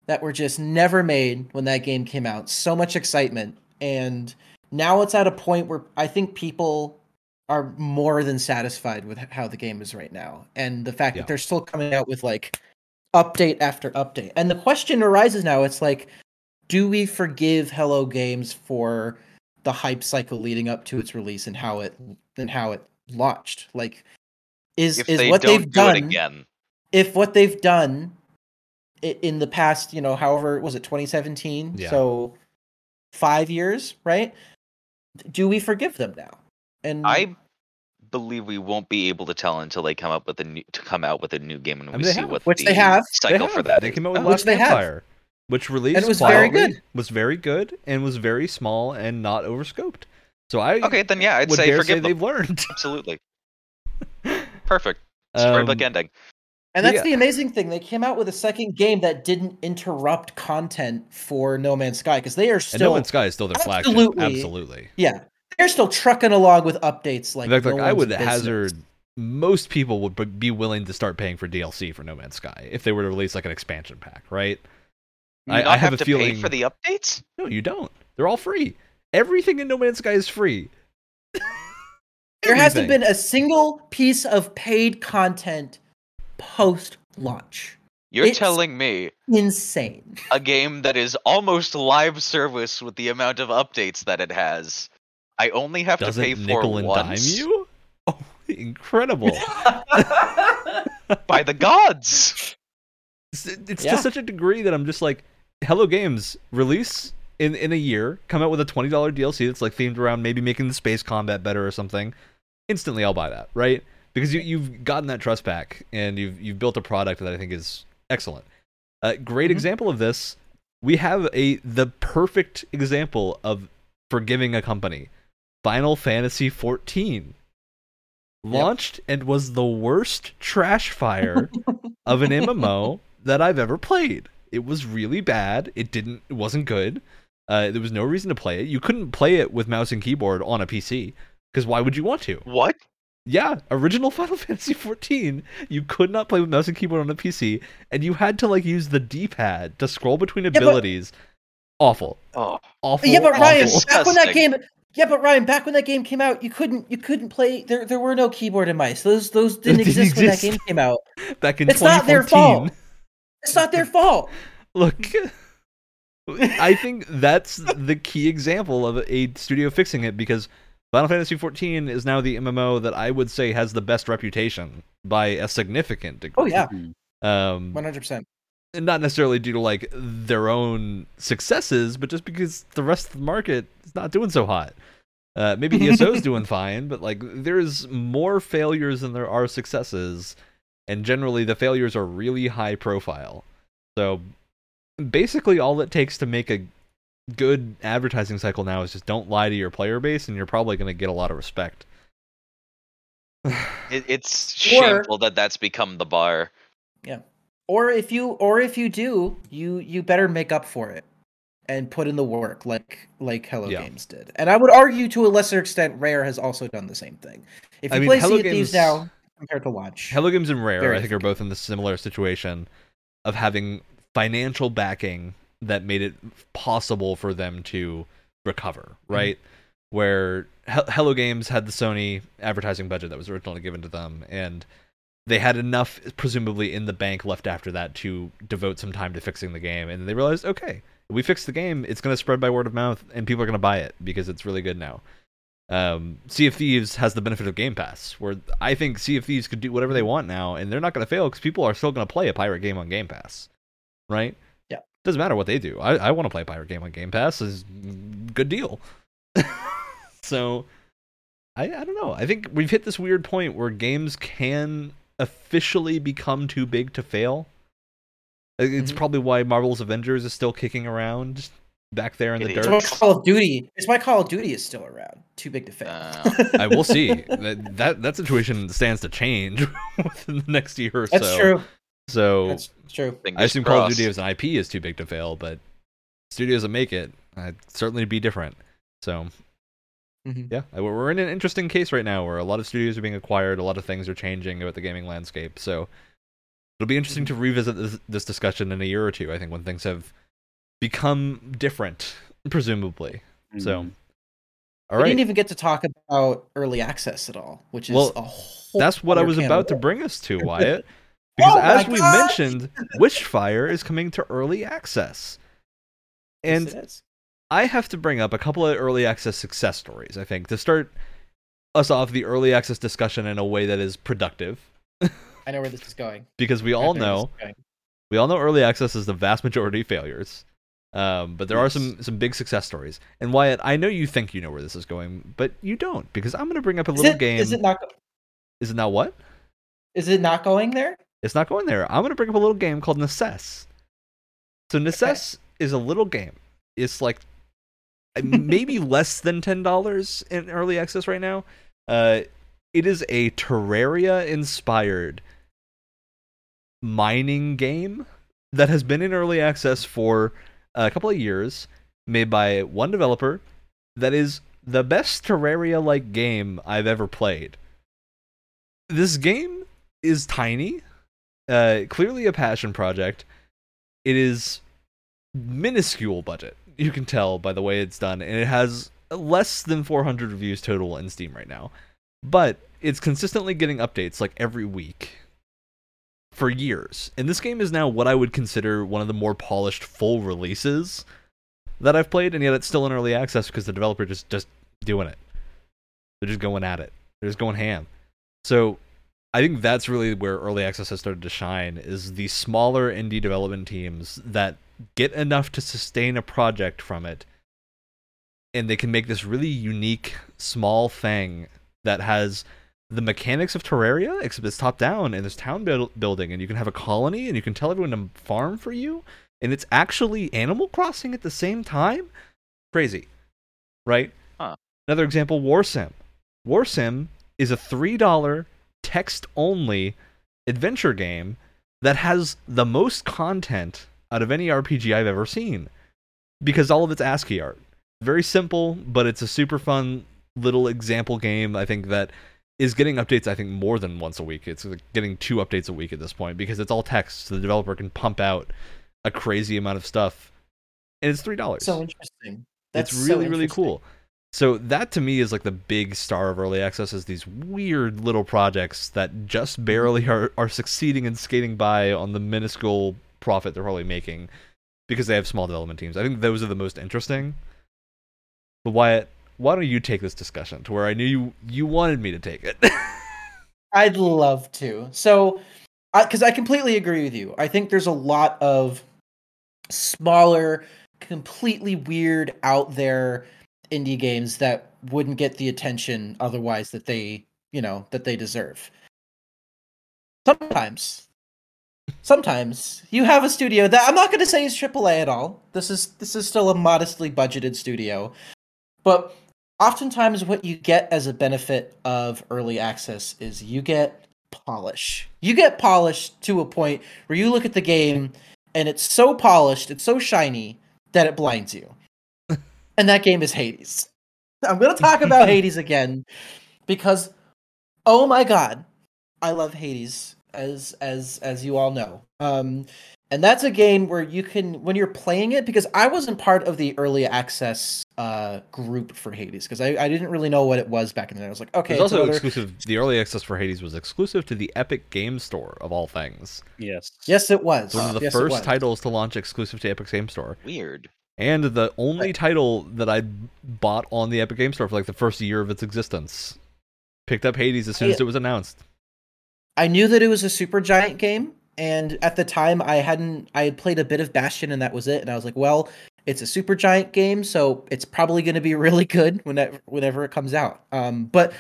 that were just never made when that game came out. So much excitement, and now it's at a point where I think people are more than satisfied with how the game is right now, and the fact Yeah. that they're still coming out with like update after update. And the question arises now: it's like, do we forgive Hello Games for the hype cycle leading up to its release and how it and how it launched? Like, is If is they what they've do done again, if what they've done in the past, you know, however was it 2017? Yeah. So five years, right? Do we forgive them now? And I believe we won't be able to tell until they come up with a new to come out with a new game and we mean, see have. what Which the they have. They cycle for that They is. came out with Which Last they have. Which released It was very good. Was very good and was very small and not overscoped. So I Okay, then yeah, I'd would say forgive say them. they've learned. Absolutely. Perfect. Storybook Um, ending. And that's yeah. the amazing thing. They came out with a second game that didn't interrupt content for No Man's Sky because they are and still No Man's Sky is still their flagship. Absolutely. Absolutely. yeah they're still trucking along with updates like In fact, no like I would business. hazard most people would be willing to start paying for DLC for No Man's Sky if they were to release like an expansion pack, right? You I- not I have have a to feeling- pay for the updates. No, you don't. They're all free. Everything in No Man's Sky is free. There hasn't been a single piece of paid content post launch. You're It's- telling me Insane. a game that is almost live service with the amount of updates that it has. I only have Doesn't to pay for nickel and once dime you? Oh, incredible! by the gods. It's, it's Yeah. to such a degree that I'm just like, Hello Games release in in a year, come out with a twenty dollar DLC that's like themed around maybe making the space combat better or something. Instantly, I'll buy that, right? Because you you've gotten that trust back and you've you've built a product that I think is excellent. A great Mhm. example of this, we have a the perfect example of forgiving a company. Final Fantasy 14 launched and was the worst trash fire of an MMO that I've ever played. It was really bad. It didn't. It wasn't good. Uh, there was no reason to play it. You couldn't play it with mouse and keyboard on a PC because why would you want to? What? Yeah, original Final Fantasy 14, you could not play with mouse and keyboard on a PC, and you had to like use the D-pad to scroll between but- abilities. Awful, Oh, awful. yeah, but Ryan, awful. back when that game, yeah, but Ryan, back when that game came out, you couldn't you couldn't play. There there were no keyboard and mice. Those those didn't didn't exist when that game came out. back in It's not their 2014. fault. It's not their fault. Look, I think that's the key example of a studio fixing it because Final Fantasy 14 is now the MMO that I would say has the best reputation by a significant degree. Oh yeah, Um, one hundred percent. not necessarily due to like their own successes, but just because the rest of the market is not doing so hot. Uh, maybe ESO is doing fine, but like there's more failures than there are successes, and generally the failures are really high profile. So basically, all it takes to make a good advertising cycle now is just don't lie to your player base, and you're probably going to get a lot of respect. it, it's Or- shameful that that's become the bar. Yeah. Or if you or if you do, you you better make up for it and put in the work like like Hello Yeah. Games did. And I would argue to a lesser extent, Rare has also done the same thing. If I you mean, play Hello Sea of Thieves Games- now compared to Watch. Hello Games and Rare, Very I think, are both in the similar situation of having financial backing that made it possible for them to recover, right? Where Hel- Hello Games had the Sony advertising budget that was originally given to them, and they had enough, presumably, in the bank left after that to devote some time to fixing the game. And they realized, okay, we fixed the game, it's going to spread by word of mouth, and people are going to buy it because it's really good now. Um, sea of Thieves has the benefit of Game Pass, where I think Sea of Thieves could do whatever they want now, and they're not going to fail because people are still going to play a pirate game on Game Pass, right? Yeah. doesn't matter what they do. I, I want to play a pirate game on Game Pass. Is good deal. so, I I don't know. I think we've hit this weird point where games can officially become too big to fail. It's Mhm. probably why Marvel's Avengers is still kicking around back there in the It it's dirt. why Call of Duty. It's why Call of Duty is still around. Too big to fail. Uh, I will see that that, that situation stands to change within the next year or That's so. That's true. So That's true. I fingers assume Call of crossed. Duty as an IP is too big to fail, but studios that make it uh, certainly be different. So Mhm. yeah, we're in an interesting case right now where a lot of studios are being acquired, a lot of things are changing about the gaming landscape. So it'll be interesting to revisit this, this discussion in a year or two. I think when things have become different, presumably. So. All right. we didn't even get to talk about early access at all, which is Well, a whole. That's what I was about to bring us to, Wyatt. Because Oh as we gosh! mentioned, Witchfire is coming to early access. And is. I have to bring up a couple of early access success stories, I think, to start us off the early access discussion in a way that is productive. I know where this is going. Because we all know we all know early access is the vast majority of failures. Um, but there are some some big success stories. And Wyatt, I know you think you know where this is going, but you don't, because I'm gonna bring up a Is little it, game. is it not? is it not what? Is it not going there? It's not going there. I'm going to bring up a little game called Necesse. So Necesse is a little game. It's like uh, maybe less than ten dollars in early access right now. Uh, it is a Terraria inspired mining game that has been in early access for a couple of years, made by one developer. That is the best Terraria like game I've ever played. This game is tiny uh, clearly a passion project. It is minuscule budget. You can tell by the way it's done, and it has less than 400 reviews total in Steam right now. But it's consistently getting updates like every week for years. And this game is now what I would consider one of the more polished full releases that I've played, and yet it's still in early access because the developer just just doing it. They're just going at it. They're just going ham. So I think that's really where early access has started to shine is the smaller indie development teams that get enough to sustain a project from it and they can make this really unique small thing that has the mechanics of Terraria except it's top down and there's town buil- building and you can have a colony and you can tell everyone to farm for you and it's actually Animal Crossing at the same time? Crazy right? Huh. another example Warsim Warsim is a $3 text only adventure game that has the most content out of any RPG I've ever seen because all of it's ASCII art. Very simple, but it's a super fun little example game. I think that is getting updates I think more than once a week. It's getting two updates a week at this point because it's all text, so the developer can pump out a crazy amount of stuff, and it's three dollars. So interesting. That's it's so really really cool. So that to me is like the big star of early access is these weird little projects that just barely mm-hmm. are, are succeeding and skating by on the minuscule profit they're probably making because they have small development teams. I think those are the most interesting. But Wyatt, why don't you take this discussion to where I knew you you wanted me to take it? I'd love to. So, because I, completely agree with you. I think there's a lot of smaller, completely weird, out there indie games that wouldn't get the attention otherwise that they, you know, that they deserve. Sometimes, sometimes you have a studio that I'm not going to say is AAA at all. This is this is still a modestly budgeted studio, but oftentimes what you get as a benefit of early access is you get polish. You get polished to a point where you look at the game and it's so polished, it's so shiny that it blinds you. And that game is Hades. I'm going to talk about Hades again because oh my god, I love Hades as as as you all know. Um and that's a game where you can when you're playing it because i wasn't part of the early access uh group for hades because I, I didn't really know what it was back in the day i was like okay it's also another... exclusive. The early access for Hades was exclusive to the Epic Game Store of all things. Yes. yes it was It's one of the yes, first titles to launch exclusive to Epic Game Store. Weird. And the only title that I bought on the Epic Game Store for like the first year of its existence. Picked up Hades as soon as it was announced. i knew that it was a Supergiant game and at the time i hadn't i had played a bit of bastion and that was it and i was like well it's a Supergiant game so it's probably going to be really good whenever whenever it comes out um but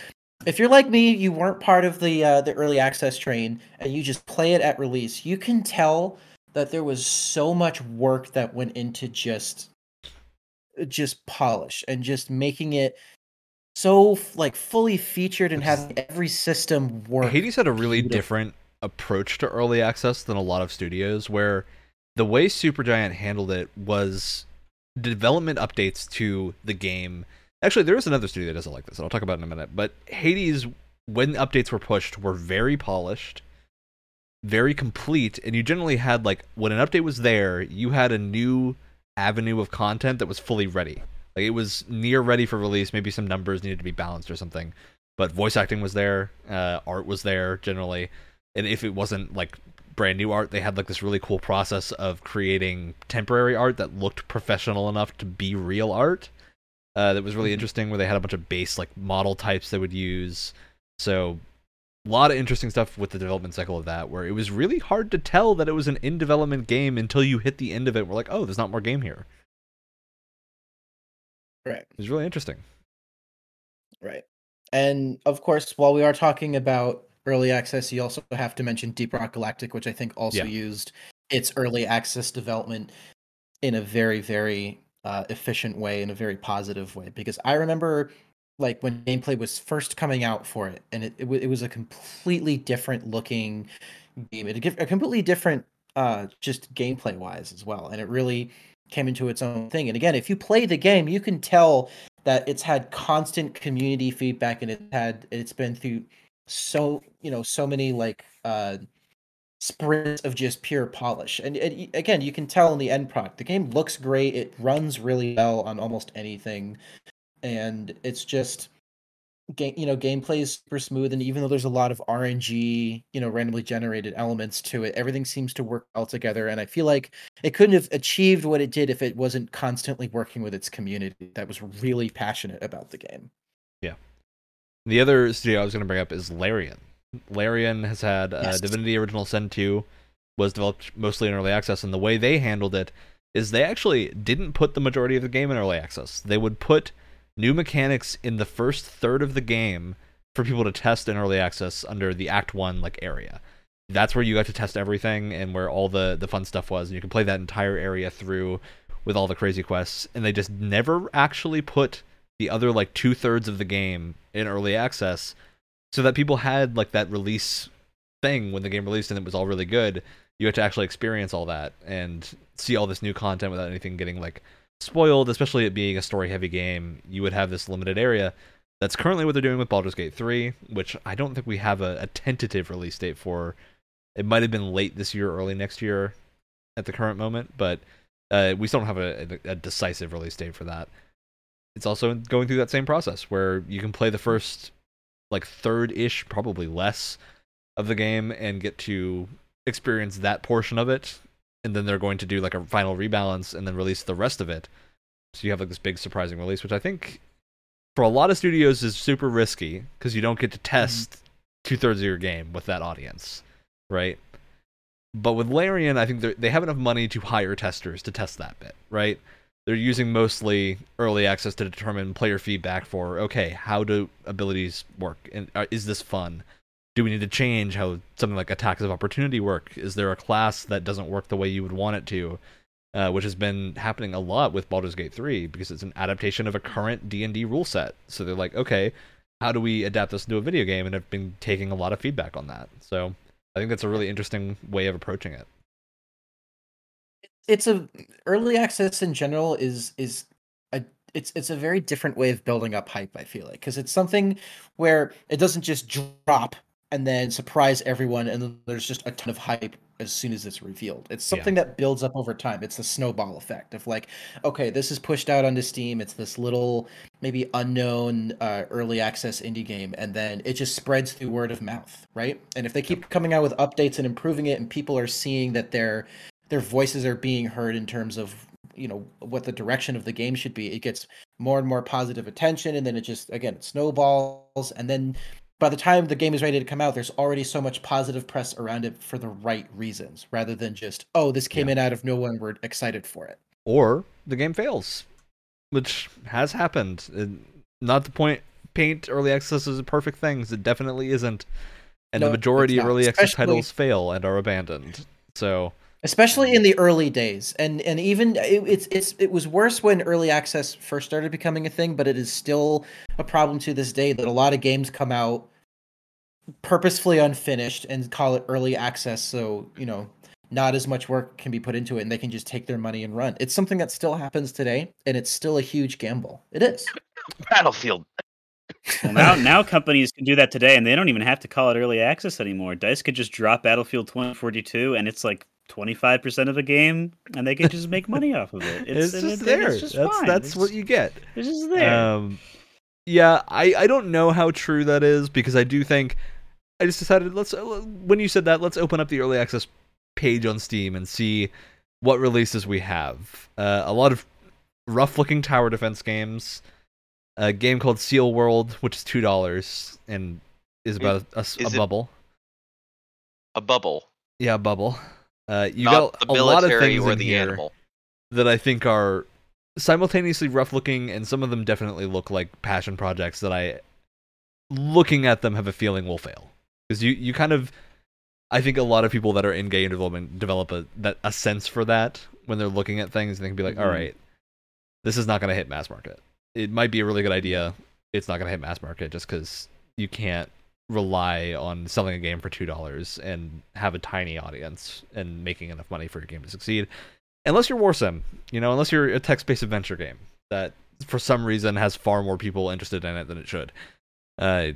if you're like me, you weren't part of the uh, the early access train, and you just play it at release, you can tell that there was so much work that went into just just polish and just making it so like fully featured and having every system work. Hades had a really beautiful. different approach to early access than a lot of studios, where the way Supergiant handled it was development updates to the game. Actually, there is another studio that doesn't like this, and I'll talk about it in a minute. But Hades, when updates were pushed, were very polished, very complete, and you generally had like when an update was there, you had a new avenue of content that was fully ready. Like it was near ready for release. Maybe some numbers needed to be balanced or something, but voice acting was there, uh, art was there generally, and if it wasn't like brand new art, they had like this really cool process of creating temporary art that looked professional enough to be real art. Uh, that was really interesting, where they had a bunch of base like model types they would use. So a lot of interesting stuff with the development cycle of that, where it was really hard to tell that it was an in development game until you hit the end of it. We're like, oh, there's not more game here. right. It's really interesting. Right. And of course, while we are talking about early access, you also have to mention Deep Rock Galactic, which I think also Yeah. used its early access development in a very, very uh, efficient way, in a very positive way. Because I remember, like, when gameplay was first coming out for it, and it, it, wa- it was a completely different looking game. It a completely different, uh, just gameplay wise as well. And it really came into its own thing. And again, if you play the game, you can tell that it's had constant community feedback and it had it's been through so you know so many like uh sprints of just pure polish and, and again you can tell in the end product the game looks great it runs really well on almost anything and it's just game you know gameplay is super smooth and even though there's a lot of rng you know randomly generated elements to it everything seems to work well together and i feel like it couldn't have achieved what it did if it wasn't constantly working with its community that was really passionate about the game Yeah. The other studio I was going to bring up is Larian. Larian has had uh, Yes. Divinity Original Sin 2 was developed mostly in early access, and the way they handled it is they actually didn't put the majority of the game in early access. They would put new mechanics in the first third of the game for people to test in early access under the Act 1 like area. That's where you got to test everything and where all the the fun stuff was, and you could play that entire area through with all the crazy quests. And they just never actually put the other like two thirds of the game in early access so that people had like that release thing when the game released and it was all really good you had to actually experience all that and see all this new content without anything getting like spoiled especially it being a story heavy game you would have this limited area That's currently what they're doing with Baldur's Gate 3, which I don't think we have a, a tentative release date for. It might have been late this year, early next year, at the current moment, but uh, we still don't have a, a, a decisive release date for that. It's also going through that same process where you can play the first like third ish, probably less of the game and get to experience that portion of it. And then they're going to do like a final rebalance and then release the rest of it. So you have like this big surprising release, which I think for a lot of studios is super risky because you don't get to test mm-hmm. two thirds of your game with that audience, right? But with Larian, I think they have enough money to hire testers to test that bit, right? They're using mostly early access to determine player feedback for okay, how do abilities work, and uh, is this fun? Do we need to change how something like attacks of opportunity work? Is there a class that doesn't work the way you would want it to? uh, which has been happening a lot with Baldur's Gate 3 because it's an adaptation of a current D&D rule set. So they're like, okay, how do we adapt this into a video game? And I've been taking a lot of feedback on that. So I think that's a really interesting way of approaching it. It's a early access in general is is a it's it's a very different way of building up hype. I feel like because it's something where it doesn't just drop and then surprise everyone and then there's just a ton of hype as soon as it's revealed. It's something yeah. that builds up over time. It's the snowball effect of like okay this is pushed out onto steam. It's this little maybe unknown uh, early access indie game and then it just spreads through word of mouth right? And if they keep coming out with updates and improving it and people are seeing that their their voices are being heard in terms of you know what the direction of the game should be it gets more and more positive attention and then it just again it snowballs and then by the time the game is ready to come out, there's already so much positive press around it for the right reasons, rather than just, oh, this came yeah. in out of nowhere and we're excited for it. Or the game fails, which has happened. It, not the point paint early access is a perfect thing. It definitely isn't. And no, the majority of early access titles fail and are abandoned. So especially in the early days and and even it, it's it's it was worse when early access first started becoming a thing but it is still a problem to this day that a lot of games come out purposefully unfinished and call it early access so you know not as much work can be put into it and they can just take their money and run. It's something that still happens today and it's still a huge gamble. It is. Battlefield. Well, now now companies can do that today and they don't even have to call it early access anymore. Dice could just drop battlefield 2042 and it's like 25% of a game and they can just make money off of it. It's, it's just it, there. It's just that's fine. that's it's what you get. it's just there. Um, yeah i i don't know how true that is because i do think I just decided let's uh, when you said that let's open up the early access page on Steam and see what releases we have. Uh, a lot of rough looking tower defense games. A game called Seal World, which is two dollars and is about a, a, a bubble. A bubble. Yeah, a bubble. Uh, you Not got a lot of things in here animal. that I think are simultaneously rough looking, and some of them definitely look like passion projects that I, looking at them, have a feeling will fail because you you kind of I think a lot of people that are in game development develop a that a sense for that when they're looking at things and they can be like, mm-hmm. all right, this is not going to hit mass market. It might be a really good idea. It's not going to hit mass market just because you can't rely on selling a game for two dollars and have a tiny audience and making enough money for your game to succeed. Unless you're Warsim, you know, unless you're a text-based adventure game that for some reason has far more people interested in it than it should. Uh,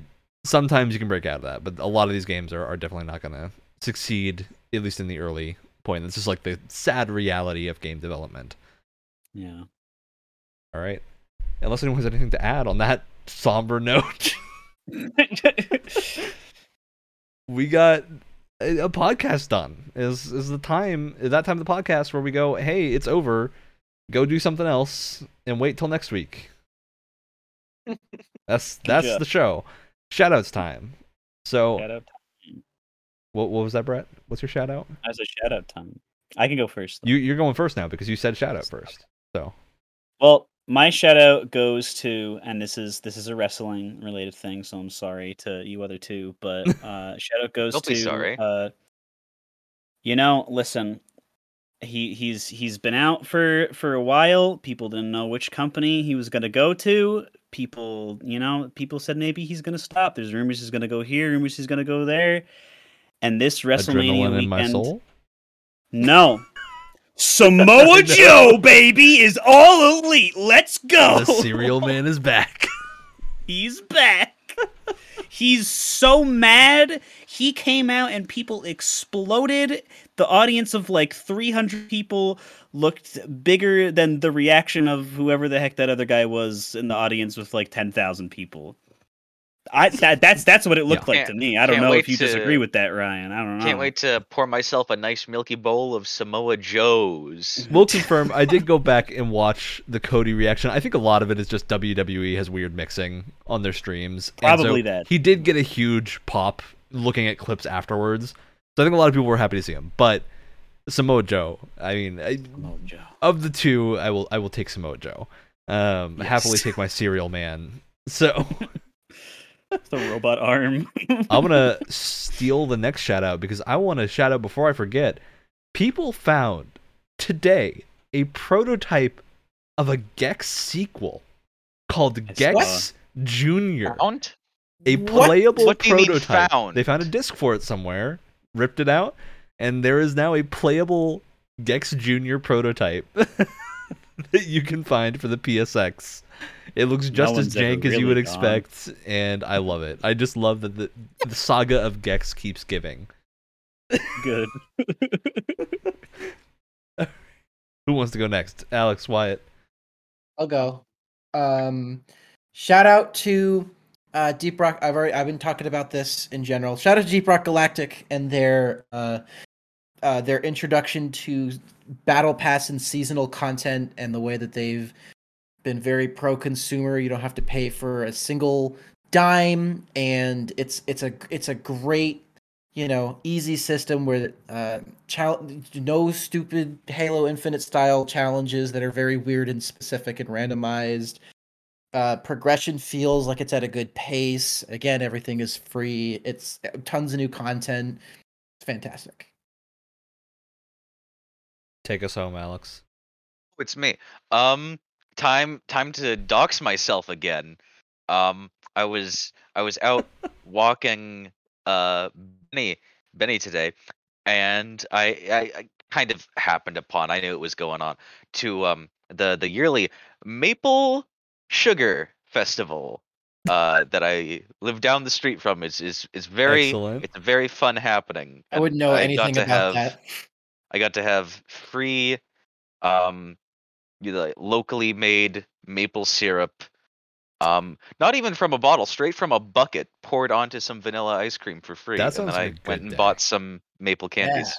sometimes you can break out of that, but a lot of these games are, are definitely not going to succeed, at least in the early point. It's just like the sad reality of game development. Yeah. All right. Unless anyone has anything to add on that somber note, we got a, a, podcast done. Is is the time? Is that time of the podcast where we go? Hey, it's over. Go do something else and wait till next week. That's that's the show. Shoutouts time. So, shout out time. What, what was that, Brett? What's your shout out? I said shout out time. I can go first. Though. You, you're going first now because you said shout out first. So, well, my shout out goes to, and this is this is a wrestling related thing, so I'm sorry to you other two, but uh, shout out goes Don't to. Be sorry. Uh, you know, listen, he he's he's been out for for a while. People didn't know which company he was going to go to people, you know, people said maybe he's going to stop. There's rumors he's going to go here, rumors he's going to go there. And this WrestleMania Adrenaline weekend, no, Samoa Joe, baby, is all elite. Let's go. The cereal man is back. He's back. He's so mad. He came out and people exploded. The audience of like 300 people looked bigger than the reaction of whoever the heck that other guy was in the audience with like 10,000 people. I that, that's that's what it looked Yeah. like to me. I don't know if you to- disagree with that, Ryan. I don't know. Can't wait to pour myself a nice milky bowl of Samoa Joe's. We'll confirm. I did go back and watch the Cody reaction. I think a lot of it is just WWE has weird mixing on their streams. And so Probably that. He did get a huge pop looking at clips afterwards. So I think a lot of people were happy to see him. But Samoa Joe, I mean, I, Joe. of the two, I will I will take Samoa Joe. Um, Yes. happily take my cereal man. So The robot arm. I'm gonna steal the next shout out because I want to shout out before I forget. People found today a prototype of a Gex sequel called I Gex Junior, Found? a playable What do you mean prototype. found? They found a disc for it somewhere, ripped it out, and there is now a playable Gex Junior prototype that you can find for the PSX. It looks just as one's ever jank as you would gone. expect, and I love it. I just love that the, the saga of Gex keeps giving. Good. Who wants to go next? Alex Wyatt. I'll go. Um, shout out to uh, Deep Rock. I've already I've been talking about this in general. Shout out to Deep Rock Galactic and their uh, uh, their introduction to battle pass and seasonal content and the way that they've been very pro consumer. You don't have to pay for a single dime, and it's it's a it's a great you know easy system where uh chal- no stupid halo infinite style challenges that are very weird and specific and randomized uh progression feels like it's at a good pace again everything is free it's uh, tons of new content it's fantastic Take us home, Alex. It's me. Um, time time to dox myself again. Um, I was I was out walking uh Bennie Bennie today, and I, I I kind of happened upon I knew it was going on to um the the yearly Maple Sugar Festival uh that I live down the street from is is is very Excellent. it's a very fun happening. i wouldn't know got anything about have- that I got to have free, um, like, locally made maple syrup. Um, not even from a bottle, straight from a bucket, poured onto some vanilla ice cream for free. That and sounds then I like a went and day. bought some maple candies.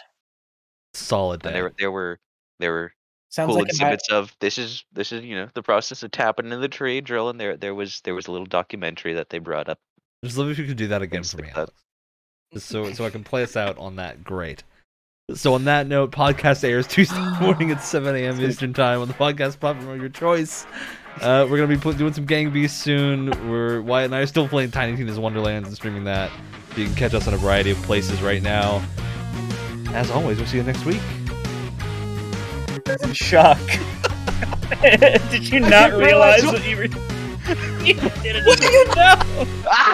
Solid And day. there, were- there were, there were sounds cool like a exhibits of this is this is you know the process of tapping in the tree, drilling. There, there was there was a little documentary that they brought up. Just love if you could do that again Things for me, like that. Alex. Just so so I can play us out on that. Great. So on that note, podcast airs Tuesday morning at 7 a.m. Eastern time on the podcast platform of your choice. Uh, we're gonna be put, doing some Gang Beasts soon. We're Wyatt and I are still playing Tiny Tina's Wonderlands and streaming that. So you can catch us on a variety of places right now. As always, we'll see you next week. in shock. Did you not realize what you were? you didn't what do you know?